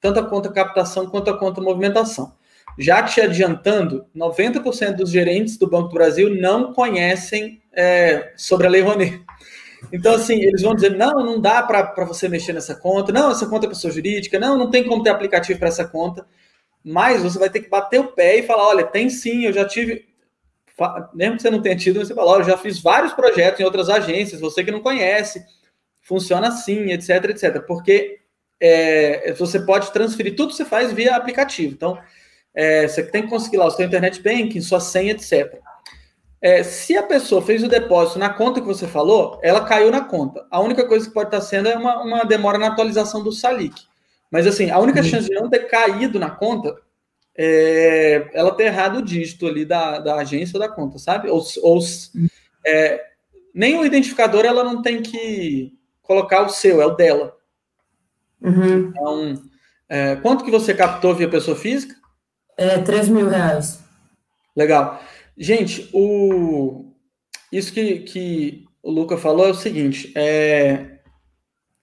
tanto a conta captação quanto a conta movimentação. Já te adiantando, 90% dos gerentes do Banco do Brasil não conhecem é, sobre a Lei Rouanet. Então, assim, eles vão dizer: não, não dá para você mexer nessa conta, não, essa conta é pessoa jurídica, não, não tem como ter aplicativo para essa conta. Mas você vai ter que bater o pé e falar: olha, tem sim, eu já tive. Mesmo que você não tenha tido, você fala: olha, eu já fiz vários projetos em outras agências, você que não conhece, funciona assim, etc, etc. Porque é, você pode transferir tudo que você faz via aplicativo. Então, é, você tem que conseguir lá o seu internet banking, sua senha, etc. É, se a pessoa fez o depósito na conta que você falou, ela caiu na conta. A única coisa que pode estar sendo é uma, uma demora na atualização do Salic. Mas assim, a única uhum. chance de não ter caído na conta é ela ter errado o dígito ali da, da agência da conta, sabe? Ou, ou é, nem o identificador ela não tem que colocar o seu, é o dela. Uhum. Então, é, quanto que você captou via pessoa física? É, 3 mil reais. Legal. Gente, o... isso que, que o Luca falou é o seguinte: é...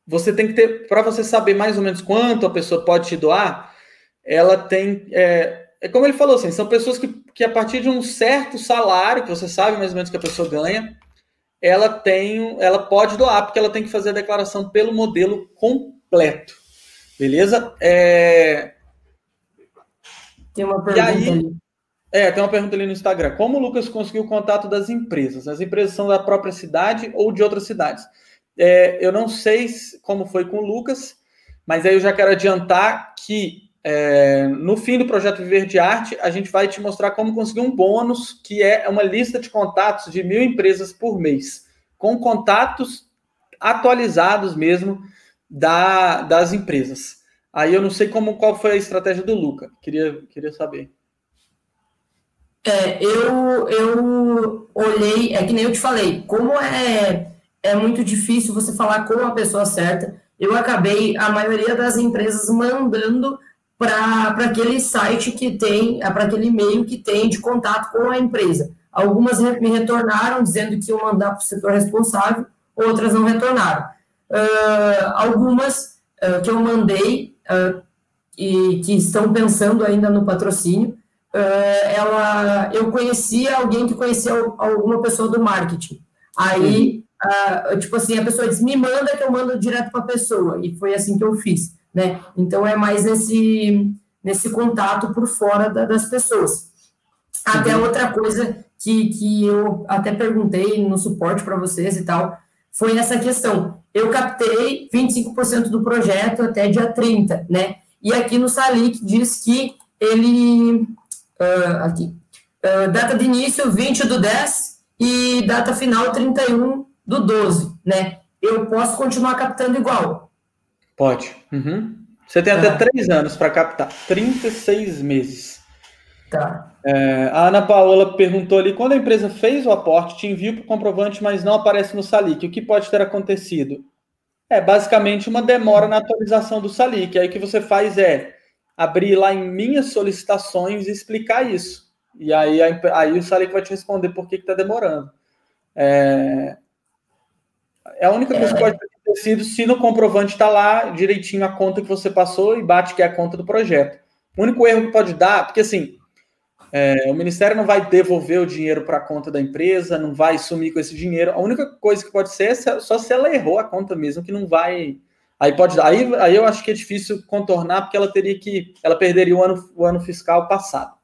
você tem que ter, para você saber mais ou menos quanto a pessoa pode te doar, ela tem. É, é como ele falou assim: são pessoas que, que a partir de um certo salário, que você sabe mais ou menos que a pessoa ganha, ela tem, ela pode doar, porque ela tem que fazer a declaração pelo modelo completo. Beleza? É... Tem uma pergunta aí, ali. É, tem uma pergunta ali no Instagram. Como o Lucas conseguiu o contato das empresas? As empresas são da própria cidade ou de outras cidades? É, eu não sei como foi com o Lucas, mas aí eu já quero adiantar que é, no fim do projeto Viver de Arte, a gente vai te mostrar como conseguir um bônus, que é uma lista de contatos de mil empresas por mês, com contatos atualizados mesmo da, das empresas. Aí eu não sei como qual foi a estratégia do Lucas. Queria, queria saber. É, eu, eu olhei, é que nem eu te falei, como é, é muito difícil você falar com a pessoa certa, eu acabei, a maioria das empresas, mandando para aquele site que tem, para aquele e-mail que tem de contato com a empresa. Algumas me retornaram dizendo que iam mandar para o setor responsável, outras não retornaram. Uh, algumas uh, que eu mandei uh, e que estão pensando ainda no patrocínio, ela, eu conhecia alguém que conhecia alguma pessoa do marketing. Aí, uh, tipo assim, a pessoa diz, me manda que eu mando direto para a pessoa. E foi assim que eu fiz, né? Então, é mais nesse, nesse contato por fora da, das pessoas. Até uhum. outra coisa que, que eu até perguntei no suporte para vocês e tal, foi essa questão. Eu captei 25% do projeto até dia 30, né? E aqui no Salic diz que ele. Uh, aqui. Uh, data de início 20 do 10 e data final 31 do 12, né? Eu posso continuar captando igual. Pode. Uhum. Você tem até tá. três anos para captar, 36 meses. Tá. É, a Ana Paola perguntou ali: quando a empresa fez o aporte, te envia para o comprovante, mas não aparece no Salic, o que pode ter acontecido? É basicamente uma demora na atualização do Salic. Aí o que você faz é abrir lá em minhas solicitações e explicar isso. E aí, aí o Salic vai te responder por que está demorando. É, é a única coisa que pode ter acontecido se no comprovante está lá direitinho a conta que você passou e bate que é a conta do projeto. O único erro que pode dar, porque assim, é, o Ministério não vai devolver o dinheiro para a conta da empresa, não vai sumir com esse dinheiro. A única coisa que pode ser é só se ela errou a conta mesmo, que não vai. Aí pode aí, aí eu acho que é difícil contornar, porque ela teria que. Ela perderia o ano, o ano fiscal passado.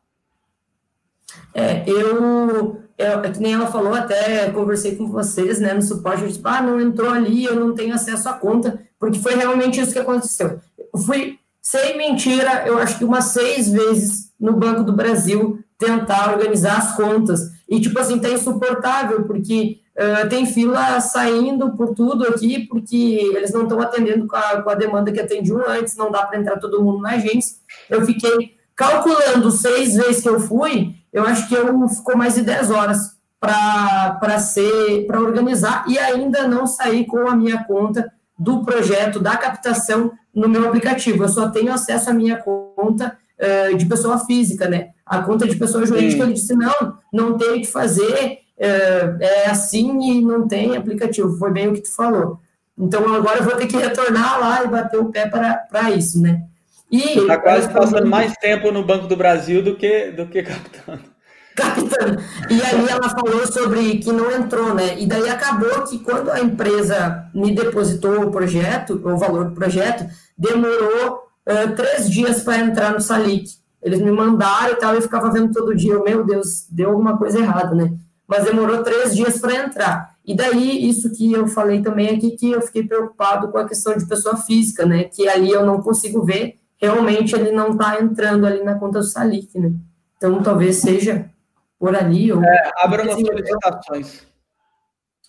É, eu, eu, que nem ela falou, até conversei com vocês, né, no suporte, eu disse, ah, não entrou ali, eu não tenho acesso à conta, porque foi realmente isso que aconteceu. Eu fui, sem mentira, eu acho que umas seis vezes no Banco do Brasil tentar organizar as contas. E, tipo assim, tá insuportável, porque uh, tem fila saindo por tudo aqui, porque eles não estão atendendo com a, com a demanda que atendiam antes, não dá para entrar todo mundo na agência. Eu fiquei calculando seis vezes que eu fui, eu acho que eu ficou mais de 10 horas para ser para organizar e ainda não sair com a minha conta do projeto da captação no meu aplicativo. Eu só tenho acesso à minha conta uh, de pessoa física, né? A conta de pessoa jurídica, Sim. ele disse, não, não tem o que fazer, uh, é assim e não tem aplicativo. Foi bem o que tu falou. Então, agora eu vou ter que retornar lá e bater o pé para isso, né? Está quase passando mais tempo no Banco do Brasil do que, do que *laughs* captando. Captando. E aí ela falou sobre que não entrou, né? E daí acabou que quando a empresa me depositou o projeto, o valor do projeto, demorou uh, três dias para entrar no Salic. Eles me mandaram e tal, eu ficava vendo todo dia, meu Deus, deu alguma coisa errada, né? Mas demorou três dias para entrar. E daí, isso que eu falei também aqui, que eu fiquei preocupado com a questão de pessoa física, né? Que ali eu não consigo ver realmente ele não está entrando ali na conta do Salic, né? Então, talvez seja por ali. Ou... É, abra umas solicitações.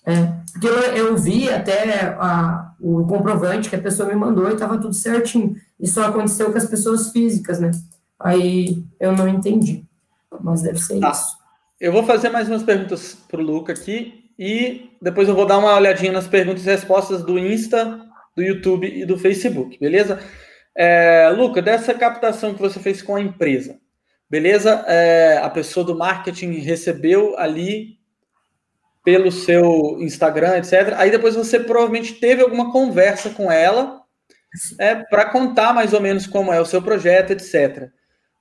É, porque eu, eu vi até a, o comprovante que a pessoa me mandou e estava tudo certinho. E só aconteceu com as pessoas físicas, né? Aí eu não entendi. Mas deve ser tá. isso. Eu vou fazer mais umas perguntas para o Luca aqui e depois eu vou dar uma olhadinha nas perguntas e respostas do Insta, do YouTube e do Facebook, beleza? É, Luca, dessa captação que você fez com a empresa, beleza? É, a pessoa do marketing recebeu ali pelo seu Instagram, etc. Aí depois você provavelmente teve alguma conversa com ela é, para contar mais ou menos como é o seu projeto, etc.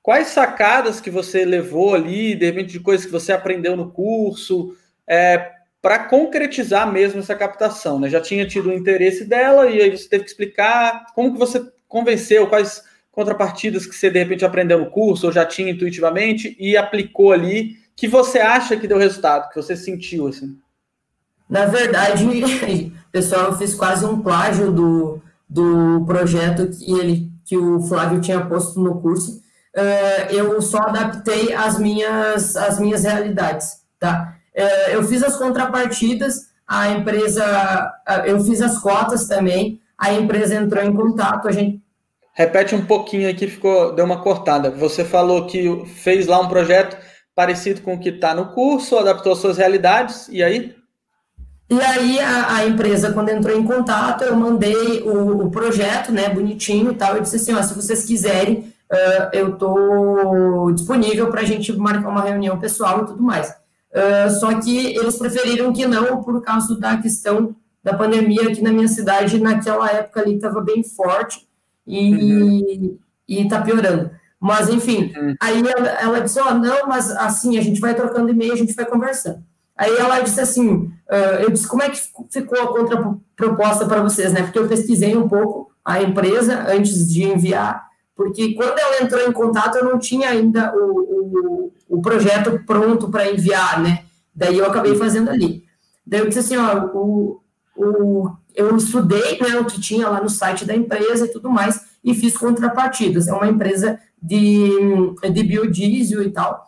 Quais sacadas que você levou ali, de repente, de coisas que você aprendeu no curso, é, para concretizar mesmo essa captação? Né? Já tinha tido o interesse dela e aí você teve que explicar como que você convenceu, quais contrapartidas que você de repente aprendeu no curso ou já tinha intuitivamente e aplicou ali, que você acha que deu resultado, que você sentiu assim? Na verdade, *laughs* pessoal, eu fiz quase um plágio do, do projeto que ele que o Flávio tinha posto no curso. Uh, eu só adaptei as minhas as minhas realidades, tá? Uh, eu fiz as contrapartidas, a empresa, eu fiz as cotas também, a empresa entrou em contato, a gente Repete um pouquinho aqui, ficou, deu uma cortada. Você falou que fez lá um projeto parecido com o que está no curso, adaptou suas realidades, e aí? E aí a, a, empresa, quando entrou em contato, eu mandei o, o, projeto, né, bonitinho e tal, eu disse assim, ó, se vocês quiserem, uh, eu estou disponível para a gente marcar uma reunião pessoal e tudo mais. Uh, só que eles preferiram que não, por causa da questão da pandemia aqui na minha cidade, naquela época ali estava bem forte, e, uhum. e tá piorando. Mas, enfim, uhum. aí ela, ela disse, ó, oh, não, mas assim, a gente vai trocando e-mail, a gente vai conversando. Aí ela disse assim, uh, eu disse, como é que ficou a contraproposta para vocês, né? Porque eu pesquisei um pouco a empresa antes de enviar porque quando ela entrou em contato, eu não tinha ainda o, o, o projeto pronto para enviar, né? Daí eu acabei fazendo ali. Daí eu disse assim, ó, o, o, eu estudei né, o que tinha lá no site da empresa e tudo mais, e fiz contrapartidas. É uma empresa de, de biodiesel e tal.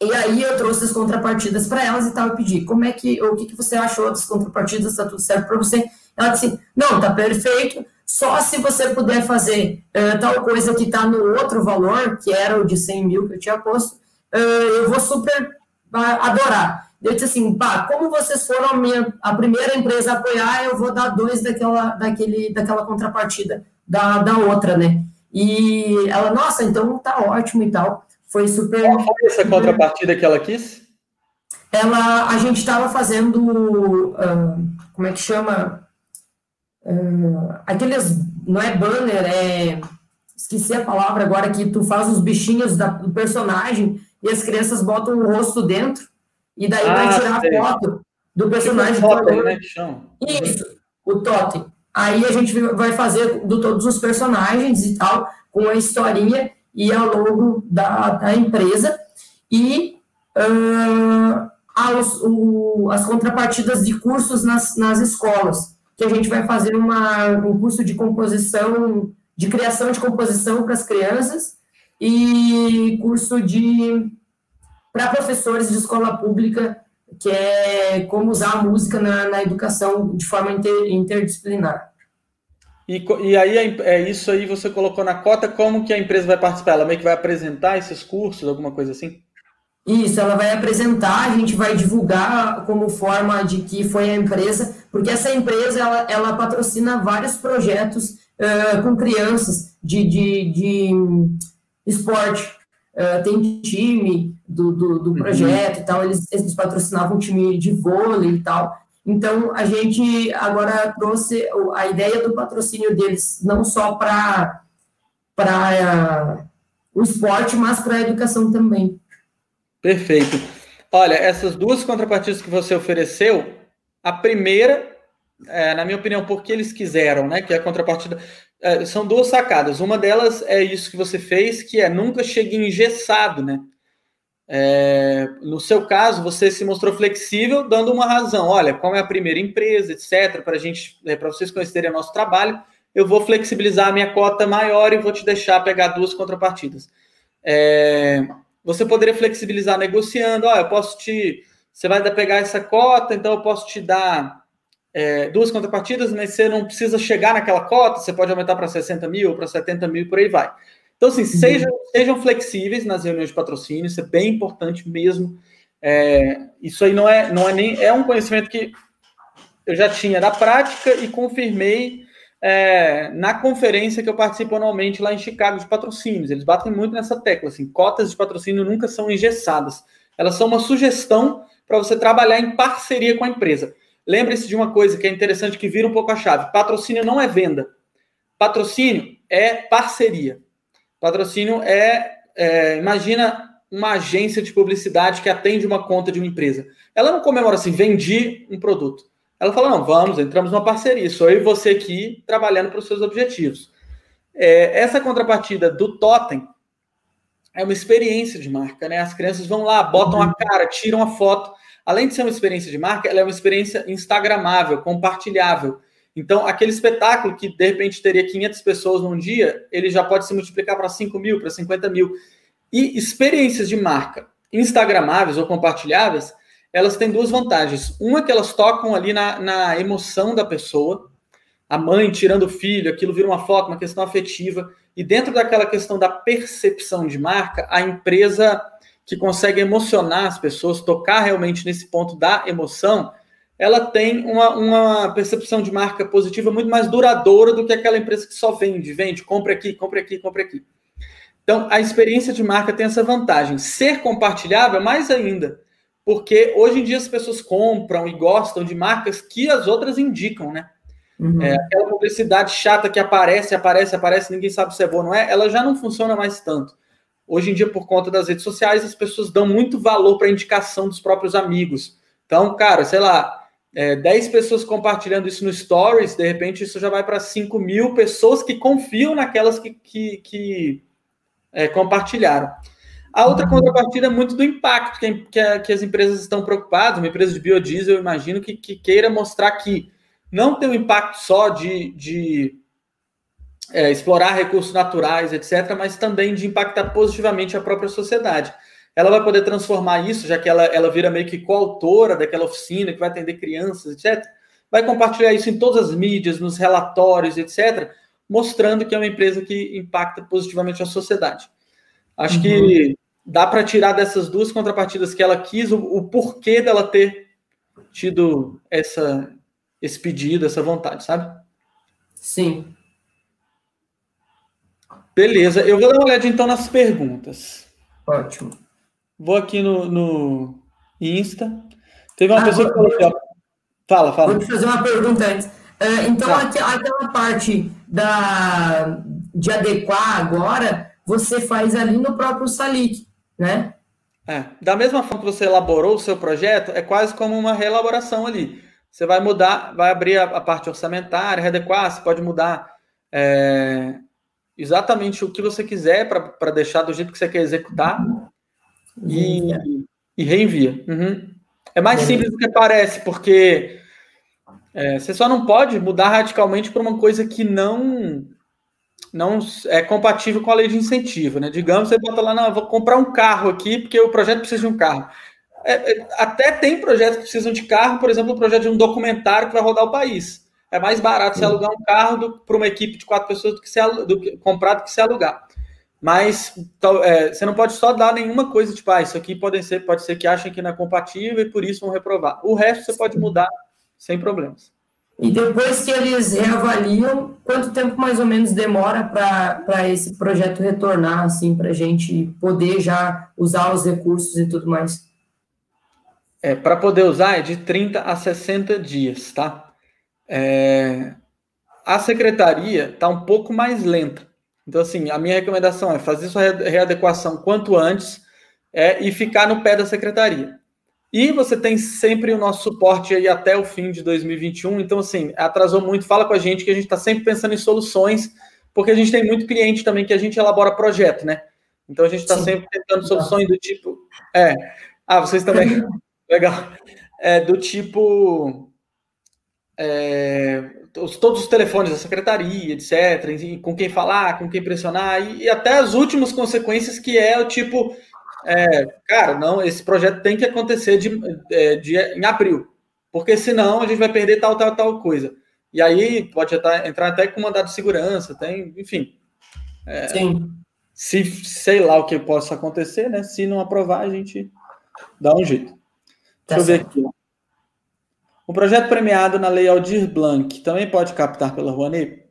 E aí eu trouxe as contrapartidas para elas e tal, eu pedi, como é que, o que, que você achou das contrapartidas, está tudo certo para você? Ela disse, não, tá perfeito, só se você puder fazer uh, tal coisa que está no outro valor, que era o de 100 mil que eu tinha posto, uh, eu vou super uh, adorar. Eu disse assim, pá, como vocês foram a, minha, a primeira empresa a apoiar, eu vou dar dois daquela, daquele, daquela contrapartida da, da outra, né? E ela, nossa, então tá ótimo e tal. Foi super. Qual foi essa contrapartida que ela quis? Ela, a gente estava fazendo, uh, como é que chama? Uh, aqueles, não é banner, é. Esqueci a palavra agora, que tu faz os bichinhos da, do personagem e as crianças botam o rosto dentro e daí ah, vai tirar sei. a foto do personagem. Tipo totem, né, que chama. Isso, o totem. Aí a gente vai fazer do todos os personagens e tal, com a historinha e a logo da, da empresa. E uh, as, o, as contrapartidas de cursos nas, nas escolas, que a gente vai fazer uma, um curso de composição, de criação de composição para as crianças e curso de para professores de escola pública, que é como usar a música na, na educação de forma inter, interdisciplinar. E, e aí é isso aí você colocou na cota, como que a empresa vai participar? Ela meio que vai apresentar esses cursos, alguma coisa assim? Isso, ela vai apresentar, a gente vai divulgar como forma de que foi a empresa, porque essa empresa ela, ela patrocina vários projetos uh, com crianças de, de, de esporte. Uh, tem time do, do, do uhum. projeto uhum. e tal, eles, eles patrocinavam um time de vôlei e tal. Então, a gente agora trouxe a ideia do patrocínio deles, não só para o esporte, mas para a educação também. Perfeito. Olha, essas duas contrapartidas que você ofereceu, a primeira, é, na minha opinião, porque eles quiseram, né? Que é a contrapartida. É, são duas sacadas. Uma delas é isso que você fez, que é nunca chegue engessado, né? É, no seu caso, você se mostrou flexível, dando uma razão. Olha, como é a primeira empresa, etc., para gente, é, para vocês conhecerem o nosso trabalho, eu vou flexibilizar a minha cota maior e vou te deixar pegar duas contrapartidas. É, você poderia flexibilizar negociando. Ó, eu posso te, você vai pegar essa cota, então eu posso te dar é, duas contrapartidas, mas você não precisa chegar naquela cota. Você pode aumentar para 60 mil, para 70 mil, por aí vai. Então, assim, uhum. sejam, sejam flexíveis nas reuniões de patrocínio, isso é bem importante mesmo. É, isso aí não é, não é nem. É um conhecimento que eu já tinha da prática e confirmei é, na conferência que eu participo anualmente lá em Chicago de patrocínios. Eles batem muito nessa tecla, assim, cotas de patrocínio nunca são engessadas. Elas são uma sugestão para você trabalhar em parceria com a empresa. Lembre-se de uma coisa que é interessante que vira um pouco a chave: patrocínio não é venda. Patrocínio é parceria. Patrocínio é, é, imagina uma agência de publicidade que atende uma conta de uma empresa. Ela não comemora assim, vendi um produto. Ela fala, não, vamos, entramos numa parceria, sou eu e você aqui trabalhando para os seus objetivos. É, essa contrapartida do Totem é uma experiência de marca, né? As crianças vão lá, botam a cara, tiram a foto. Além de ser uma experiência de marca, ela é uma experiência instagramável, compartilhável. Então, aquele espetáculo que de repente teria 500 pessoas num dia, ele já pode se multiplicar para 5 mil, para 50 mil. E experiências de marca instagramáveis ou compartilháveis, elas têm duas vantagens. Uma é que elas tocam ali na, na emoção da pessoa, a mãe tirando o filho, aquilo vira uma foto, uma questão afetiva. E dentro daquela questão da percepção de marca, a empresa que consegue emocionar as pessoas, tocar realmente nesse ponto da emoção, ela tem uma, uma percepção de marca positiva muito mais duradoura do que aquela empresa que só vende, vende, compre aqui, compre aqui, compre aqui. Então, a experiência de marca tem essa vantagem. Ser compartilhável, mais ainda, porque hoje em dia as pessoas compram e gostam de marcas que as outras indicam, né? Uhum. É, aquela publicidade chata que aparece, aparece, aparece, ninguém sabe se é boa ou não é, ela já não funciona mais tanto. Hoje em dia, por conta das redes sociais, as pessoas dão muito valor para a indicação dos próprios amigos. Então, cara, sei lá, é, 10 pessoas compartilhando isso no Stories, de repente isso já vai para 5 mil pessoas que confiam naquelas que, que, que é, compartilharam. A outra uhum. contrapartida é muito do impacto que, que, que, as empresas estão preocupadas. Uma empresa de biodiesel, eu imagino que, que queira mostrar que não tem um impacto só de, de é, explorar recursos naturais, etc., mas também de impactar positivamente a própria sociedade. Ela vai poder transformar isso, já que ela, ela vira meio que coautora daquela oficina que vai atender crianças, etc., vai compartilhar isso em todas as mídias, nos relatórios, etc., mostrando que é uma empresa que impacta positivamente a sociedade. Acho uhum. que dá para tirar dessas duas contrapartidas que ela quis o, o, porquê dela ter tido essa, esse pedido, essa vontade, sabe? Sim. Beleza, eu vou dar uma olhada então nas perguntas. Ótimo. Vou aqui no, no Insta. Teve uma ah, pessoa vou, que falou aqui, Fala, fala. Vou te fazer uma pergunta antes. Uh, então, tá. aquela parte da, de adequar agora, você faz ali no próprio Salic, né? É, da mesma forma que você elaborou o seu projeto, é quase como uma reelaboração ali. Você vai mudar, vai abrir a, a parte orçamentária, readequar, você pode mudar é, exatamente o que você quiser para deixar do jeito que você quer executar e, e reenvia. Uhum. É mais simples do que parece, porque é, você só não pode mudar radicalmente para uma coisa que não não é compatível com a lei de incentivo, né? Digamos, você bota lá, não, vou comprar um carro aqui, porque o projeto precisa de um carro. É, é, até tem projetos que precisam de carro, por exemplo, o projeto de um documentário que vai rodar o país. É mais barato você alugar um carro para uma equipe de quatro pessoas do que, se, do que comprar do que se alugar. Mas é, você não pode só dar nenhuma coisa, tipo, ah, isso aqui pode ser, pode ser que achem que não é compatível e por isso vão reprovar. O resto você pode mudar sem problemas. E depois que eles reavaliam, quanto tempo mais ou menos demora para esse projeto retornar, assim, para a gente poder já usar os recursos e tudo mais? É, para poder usar é de 30 a 60 dias, tá? É, a secretaria está um pouco mais lenta. Então, assim, a minha recomendação é fazer sua readequação quanto antes é, e ficar no pé da secretaria. E você tem sempre o nosso suporte aí até o fim de 2021. Então, assim, atrasou muito, fala com a gente que a gente está sempre pensando em soluções, porque a gente tem muito cliente também que a gente elabora projeto, né? Então a gente está sempre tentando soluções do tipo. É. Ah, vocês também. *laughs* Legal. É, do tipo. É, todos os telefones da secretaria, etc., com quem falar, com quem pressionar, e, e até as últimas consequências, que é o tipo é, cara, não, esse projeto tem que acontecer de, é, de, em abril, porque senão a gente vai perder tal, tal, tal coisa. E aí pode entrar até com mandado de segurança, tem, enfim. É, Sim. Se sei lá o que possa acontecer, né? Se não aprovar, a gente dá um jeito. Tá Deixa eu ver aqui. O projeto premiado na Lei Aldir Blanc também pode captar pela Rouanet?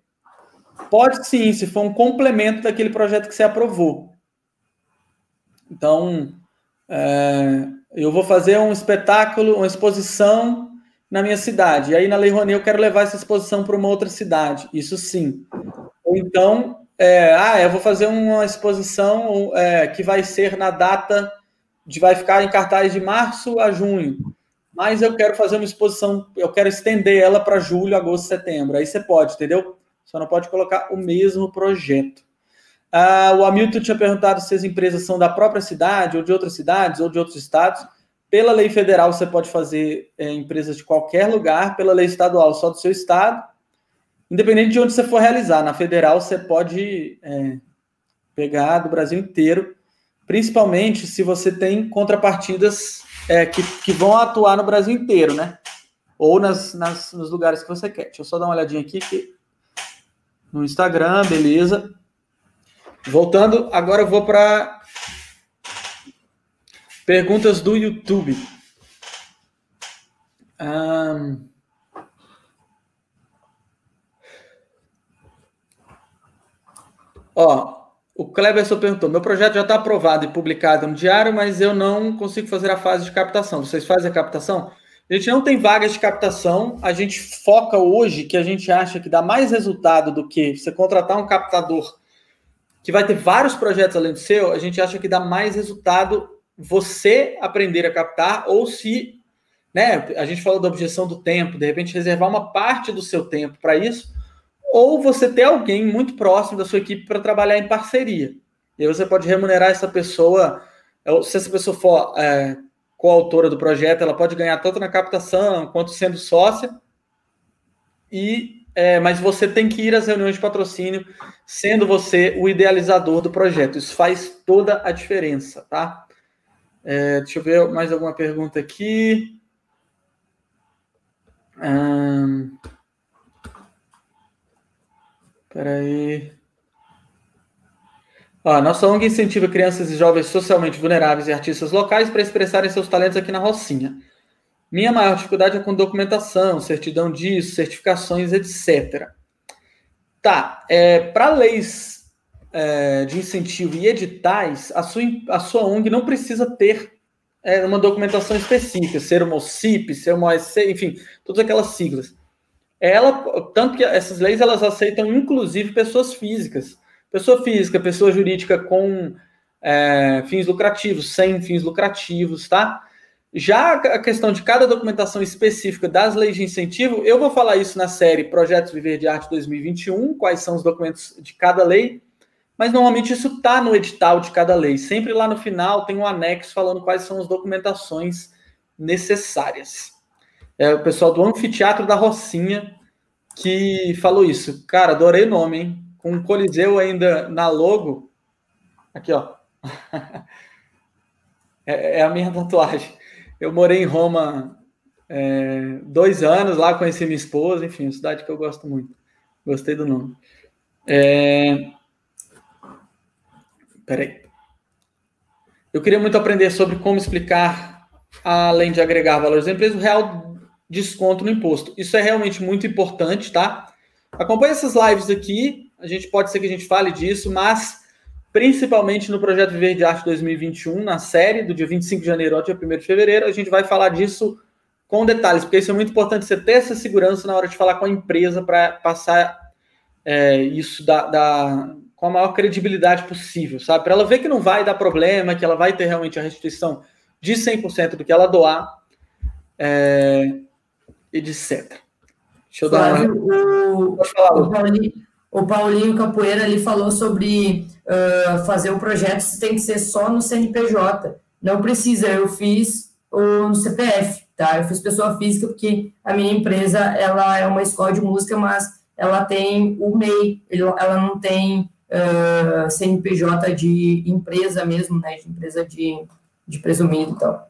Pode sim, se for um complemento daquele projeto que você aprovou. Então, é, eu vou fazer um espetáculo, uma exposição na minha cidade. E aí, na Lei Rouanet, eu quero levar essa exposição para uma outra cidade. Isso sim. Ou então, é, ah, eu vou fazer uma exposição é, que vai ser na data de vai ficar em cartaz de março a junho. Mas eu quero fazer uma exposição, eu quero estender ela para julho, agosto, setembro. Aí você pode, entendeu? Só não pode colocar o mesmo projeto. Ah, o Hamilton tinha perguntado se as empresas são da própria cidade, ou de outras cidades, ou de outros estados. Pela lei federal, você pode fazer é, empresas de qualquer lugar, pela lei estadual, só do seu estado. Independente de onde você for realizar, na federal você pode é, pegar do Brasil inteiro, principalmente se você tem contrapartidas é, que, que vão atuar no Brasil inteiro, né? Ou nas, nas, nos lugares que você quer. Deixa eu só dar uma olhadinha aqui que no Instagram, beleza. Voltando, agora eu vou para perguntas do YouTube. Um... Ó, o Cleberson perguntou: meu projeto já está aprovado e publicado no diário, mas eu não consigo fazer a fase de captação. Vocês fazem a captação? A gente não tem vagas de captação. A gente foca hoje que a gente acha que dá mais resultado do que você contratar um captador que vai ter vários projetos além do seu, a gente acha que dá mais resultado você aprender a captar ou se né? A gente falou da objeção do tempo, de repente reservar uma parte do seu tempo para isso, ou você ter alguém muito próximo da sua equipe para trabalhar em parceria. E aí você pode remunerar essa pessoa, é, se essa pessoa for é, coautora do projeto, ela pode ganhar tanto na captação quanto sendo sócia. E é, mas você tem que ir às reuniões de patrocínio, sendo você o idealizador do projeto. Isso faz toda a diferença, tá? É, deixa eu ver mais alguma pergunta aqui. Hum, peraí. Ó, nossa ONG incentiva crianças e jovens socialmente vulneráveis e artistas locais para expressarem seus talentos aqui na Rocinha. Minha maior dificuldade é com documentação, certidão disso, certificações, etc. Tá, é, para leis é, de incentivo e editais, a sua, a sua ONG não precisa ter é, uma documentação específica, ser uma OCIP, ser uma OSC, enfim, todas aquelas siglas. Ela, tanto que essas leis elas aceitam inclusive pessoas físicas. Pessoa física, pessoa jurídica com é, fins lucrativos, sem fins lucrativos, tá? Já a questão de cada documentação específica das leis de incentivo, eu vou falar isso na série Projetos Viver de Arte 2021, quais são os documentos de cada lei, mas normalmente isso está no edital de cada lei. Sempre lá no final tem um anexo falando quais são as documentações necessárias. É o pessoal do Anfiteatro da Rocinha que falou isso. Cara, adorei o nome, hein? Com um Coliseu ainda na logo. Aqui, ó. *laughs* é, é a minha tatuagem. Eu morei em Roma é, dois anos, lá conheci minha esposa, enfim, cidade que eu gosto muito. Gostei do nome. É... Peraí. Eu queria muito aprender sobre como explicar, além de agregar valores à empresa, o real desconto no imposto. Isso é realmente muito importante, tá? Acompanhe essas lives aqui. A gente pode ser que a gente fale disso, mas principalmente no projeto Viver de Arte 2021, na série do dia 25 de janeiro ao dia 1 de fevereiro, a gente vai falar disso com detalhes, porque isso é muito importante você ter essa segurança na hora de falar com a empresa para passar é, isso da, da, com a maior credibilidade possível, sabe? Para ela ver que não vai dar problema, que ela vai ter realmente a restituição de 100% do que ela doar, é, etc. Deixa eu dar uma... O, o Paulinho, o Paulinho Capoeira ali falou sobre uh, fazer o projeto tem que ser só no CNPJ. Não precisa, eu fiz o, no CPF, tá? Eu fiz pessoa física porque a minha empresa, ela é uma escola de música, mas ela tem o MEI, ela não tem uh, CNPJ de empresa mesmo, né? De empresa de, de presumido e tal.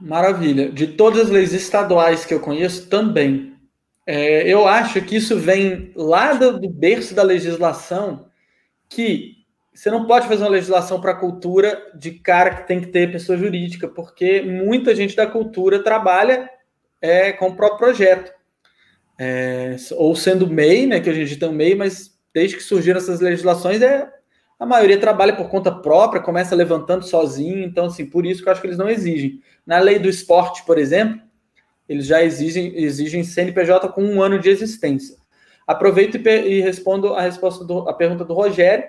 Maravilha. De todas as leis estaduais que eu conheço, também. É, eu acho que isso vem lá do, do berço da legislação, que você não pode fazer uma legislação para a cultura de cara que tem que ter pessoa jurídica, porque muita gente da cultura trabalha é, com o próprio projeto. É, ou sendo MEI, né, que a gente tem um MEI, mas desde que surgiram essas legislações, é, a maioria trabalha por conta própria, começa levantando sozinho, então, assim, por isso que eu acho que eles não exigem. Na lei do esporte, por exemplo, eles já exigem, exigem CNPJ com um ano de existência. Aproveito e, e respondo a resposta do, a pergunta do Rogério.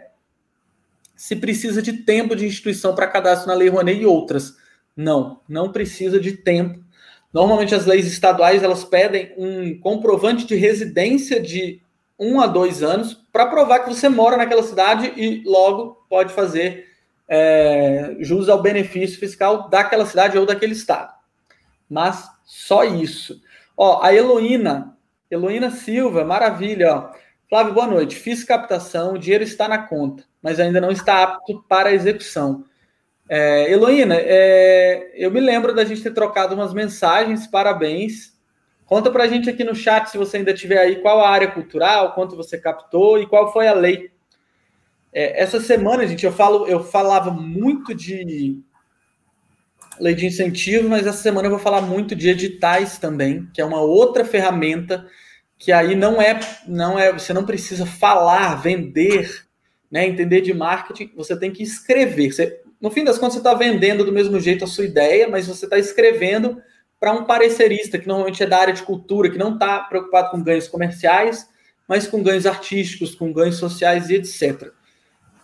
Se precisa de tempo de instituição para cadastro na Lei Rouanet e outras. Não, não precisa de tempo. Normalmente as leis estaduais elas pedem um comprovante de residência de um a dois anos para provar que você mora naquela cidade e logo pode fazer é, jus ao benefício fiscal daquela cidade ou daquele estado. Mas só isso. Ó, a Heloína, Heloína Silva, maravilha, ó. Flávio, boa noite. Fiz captação, o dinheiro está na conta, mas ainda não está apto para execução. É, Heloína, é, eu me lembro da gente ter trocado umas mensagens, parabéns. Conta para a gente aqui no chat, se você ainda tiver aí, qual a área cultural, quanto você captou e qual foi a lei. É, essa semana, gente, eu, falo, eu falava muito de lei de incentivo, mas essa semana eu vou falar muito de editais também, que é uma outra ferramenta que aí não é, não é, você não precisa falar, vender, né, entender de marketing, você tem que escrever. Você, no fim das contas, você está vendendo do mesmo jeito a sua ideia, mas você está escrevendo para um parecerista, que normalmente é da área de cultura, que não está preocupado com ganhos comerciais, mas com ganhos artísticos, com ganhos sociais e etc.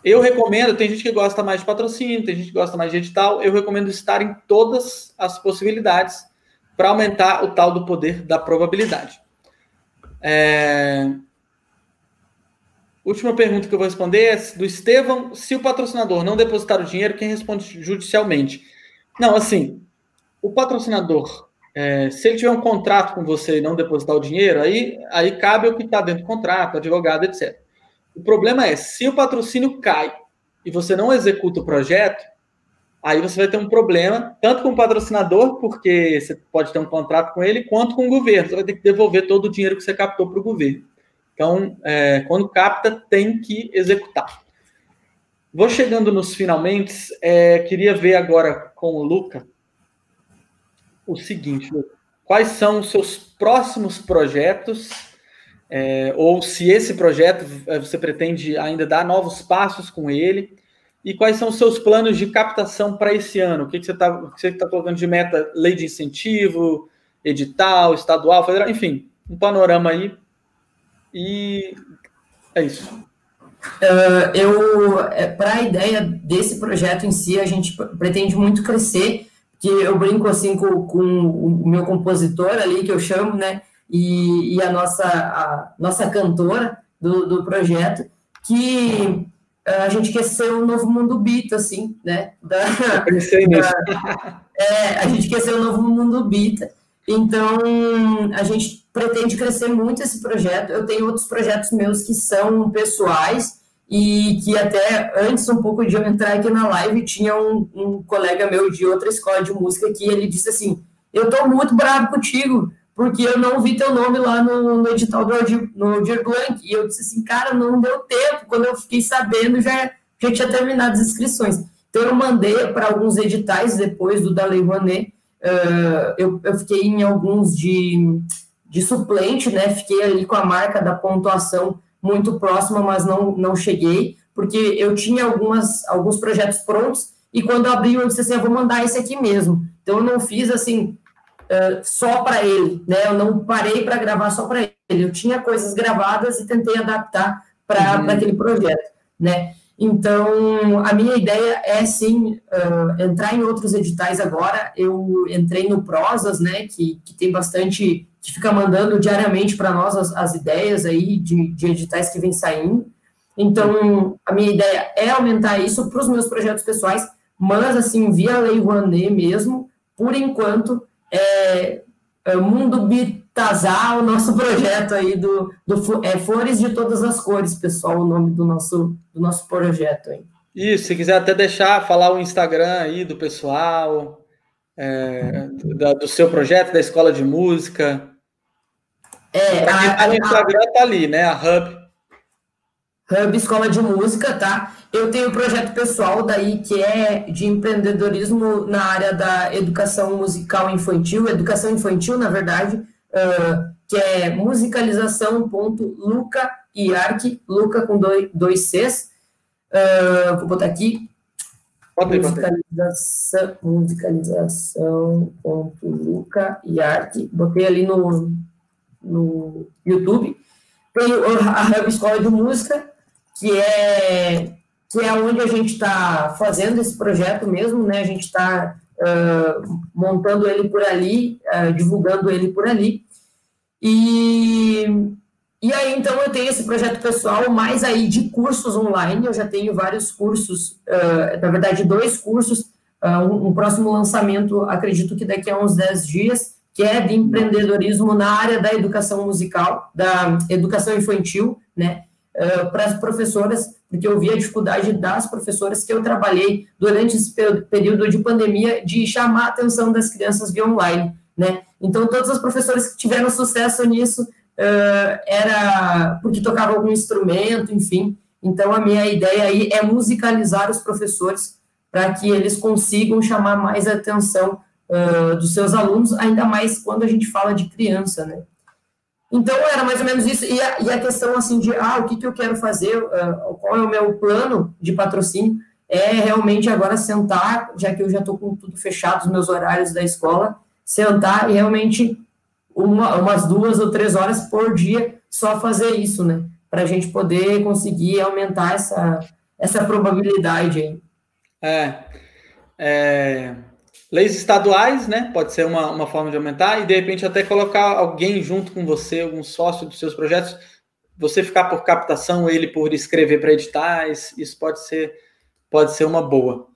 Eu recomendo, tem gente que gosta mais de patrocínio, tem gente que gosta mais de edital, eu recomendo estar em todas as possibilidades, para aumentar o tal do poder da probabilidade. É... Última pergunta que eu vou responder é do Estevão. Se o patrocinador não depositar o dinheiro, quem responde judicialmente? Não, assim, o patrocinador, é, se ele tiver um contrato com você e não depositar o dinheiro, aí, aí cabe o que está dentro do contrato, advogado, etc. O problema é, se o patrocínio cai e você não executa o projeto, aí você vai ter um problema, tanto com o patrocinador, porque você pode ter um contrato com ele, quanto com o governo. Você vai ter que devolver todo o dinheiro que você captou para o governo. Então, é, quando capta, tem que executar. Vou chegando nos finalmente, é, queria ver agora com o Luca o seguinte, quais são os seus próximos projetos, é, ou se esse projeto é, você pretende ainda dar novos passos com ele, e quais são os seus planos de captação para esse ano? O que, que você está tá colocando de meta? Lei de incentivo, edital, estadual, federal, enfim, um panorama aí e é isso. Uh, eu, é, para a ideia desse projeto em si, a gente pretende muito crescer, que eu brinco assim com, com o meu compositor ali, que eu chamo, né, e, e a, nossa, a nossa cantora do, do projeto, que uh, a gente quer ser o um novo mundo Bita, assim, né, da, *laughs* da, é, a gente quer ser o um novo mundo Bita, então, a gente pretende crescer muito esse projeto. Eu tenho outros projetos meus que são pessoais e que até antes, um pouco de eu entrar aqui na live, tinha um, um colega meu de outra escola de música que ele disse assim, eu tô muito bravo contigo, porque eu não vi teu nome lá no, no edital do Aldir, no Aldir Blanc. E eu disse assim, cara, não deu tempo. Quando eu fiquei sabendo, já, já tinha terminado as inscrições. Então, eu mandei para alguns editais depois do da Lei Rouanet, Uh, eu, eu fiquei em alguns de, de suplente, né? Fiquei ali com a marca da pontuação muito próxima, mas não, não cheguei, porque eu tinha algumas, alguns projetos prontos e quando eu abri, eu disse assim: eu vou mandar esse aqui mesmo. Então, eu não fiz assim. Uh, só para ele, né? Eu não parei para gravar só para ele. Eu tinha coisas gravadas e tentei adaptar para uhum. aquele projeto, né? Então, a minha ideia é, sim, uh, entrar em outros editais agora. Eu entrei no Prosas, né, que, que tem bastante, que fica mandando diariamente para nós as, as, ideias aí de, de editais que vem saindo. Então, a minha ideia é aumentar isso para os meus projetos pessoais, mas, assim, via Lei Rouanet mesmo, por enquanto, é, é Mundo Bit casar o nosso projeto aí do, do é, Flores de Todas as Cores, pessoal, o nome do nosso, do nosso projeto aí. Isso, se quiser até deixar, falar o Instagram aí do pessoal, é, do, do seu projeto, da escola de música. É, a, a, o Instagram tá ali, né? A Hub. Hub Escola de Música, tá? Eu tenho um projeto pessoal daí que é de empreendedorismo na área da educação musical infantil, educação infantil, na verdade, uh, que é musicalização.luca e arque, Luca com dois, dois Cs. Uh, vou botar aqui. Musicalização, musicalização.luca e arte. Botei ali no, no YouTube. Tem a Hub Escola de Música, que é, que é onde a gente está fazendo esse projeto mesmo, né? A gente está uh, montando ele por ali, uh, divulgando ele por ali. E, e aí, então, eu tenho esse projeto pessoal, mais aí de cursos online, eu já tenho vários cursos, uh, na verdade, dois cursos, um, um, próximo lançamento, acredito que daqui a uns 10 dias, que é de empreendedorismo na área da educação musical, da educação infantil, né, uh, para as professoras, porque eu vi a dificuldade das professoras que eu trabalhei durante esse período de pandemia de chamar a atenção das crianças via online, né? Então, todas as professoras que tiveram sucesso nisso uh, era porque tocavam algum instrumento, enfim. Então, a minha ideia aí é musicalizar os professores para que eles consigam chamar mais atenção uh, dos seus alunos, ainda mais quando a gente fala de criança, né? Então, era mais ou menos isso. E a, e a questão, assim, de, ah, o que, que eu quero fazer, uh, qual é o meu plano de patrocínio, é realmente agora sentar, já que eu já estou com tudo fechado, os meus horários da escola, sentar e realmente uma, umas duas ou três horas por dia só fazer isso, né? Para a gente poder conseguir aumentar essa, essa probabilidade aí. É, é, leis estaduais, né? Pode ser uma, uma forma de aumentar, e de repente até colocar alguém junto com você, algum sócio dos seus projetos, você ficar por captação, ele por escrever para editais, isso pode ser, pode ser uma boa.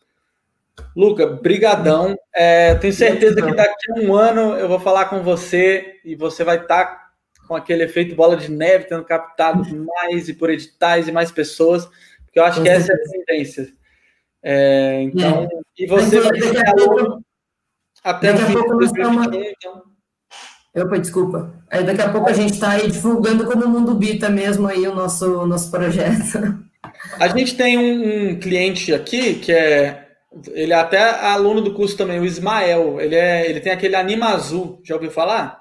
Luca, brigadão. É, tenho certeza que daqui a um ano eu vou falar com você e você vai estar tá com aquele efeito bola de neve, tendo captado mais e por editais e mais pessoas, porque eu acho que essa é a tendência. É, então, é. e você vai ser aluno até o fim de 2021, então. Opa, desculpa. Aí daqui a pouco a gente está aí divulgando como Mundo Bita mesmo aí o nosso, nosso projeto. A gente tem um, um cliente aqui que é ele é até aluno do curso também, o Ismael. Ele, é, ele tem aquele Anima Azul, já ouviu falar?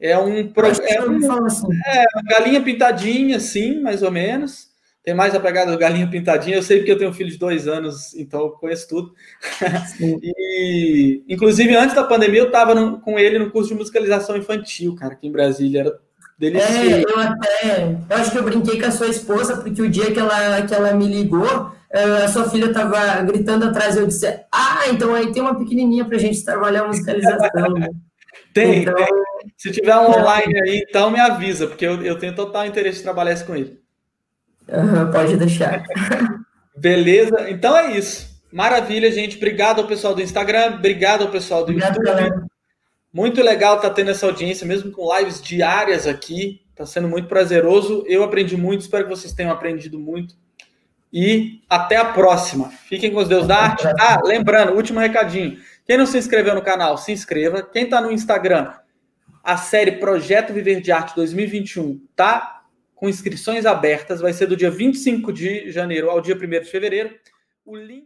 É um, pro, é, um assim. é uma galinha pintadinha, sim, mais ou menos. Tem mais a pegada do galinha pintadinha. Eu sei porque eu tenho um filho de dois anos, então eu conheço tudo. *laughs* e, inclusive, antes da pandemia, eu estava com ele no curso de musicalização infantil, cara, aqui em Brasília. Era delicioso. É, eu até. Eu acho que eu brinquei com a sua esposa, porque o dia que ela, que ela me ligou, eh, a sua filha estava gritando atrás, eu disse: Ah, então aí tem uma pequenininha para a gente trabalhar a musicalização. *laughs* Tem, então... tem. Se tiver um online aí, então me avisa, porque eu, eu tenho total interesse em trabalhar isso com ele. Uhum, pode deixar. *laughs* Beleza, então é isso. Maravilha, gente. Obrigado ao pessoal do Instagram, obrigado ao pessoal do obrigado, YouTube. Galera. Muito legal estar tá tendo essa audiência, mesmo com lives diárias aqui. Está sendo muito prazeroso. Eu aprendi muito, espero que vocês tenham aprendido muito. E até a próxima. Fiquem com os Deus da Arte. Ah, lembrando, último recadinho. Quem não se inscreveu no canal, se inscreva. Quem está no Instagram, a série Projeto Viver de Arte 2021 tá com inscrições abertas. Vai ser do dia 25 de janeiro ao dia 1 de fevereiro. O link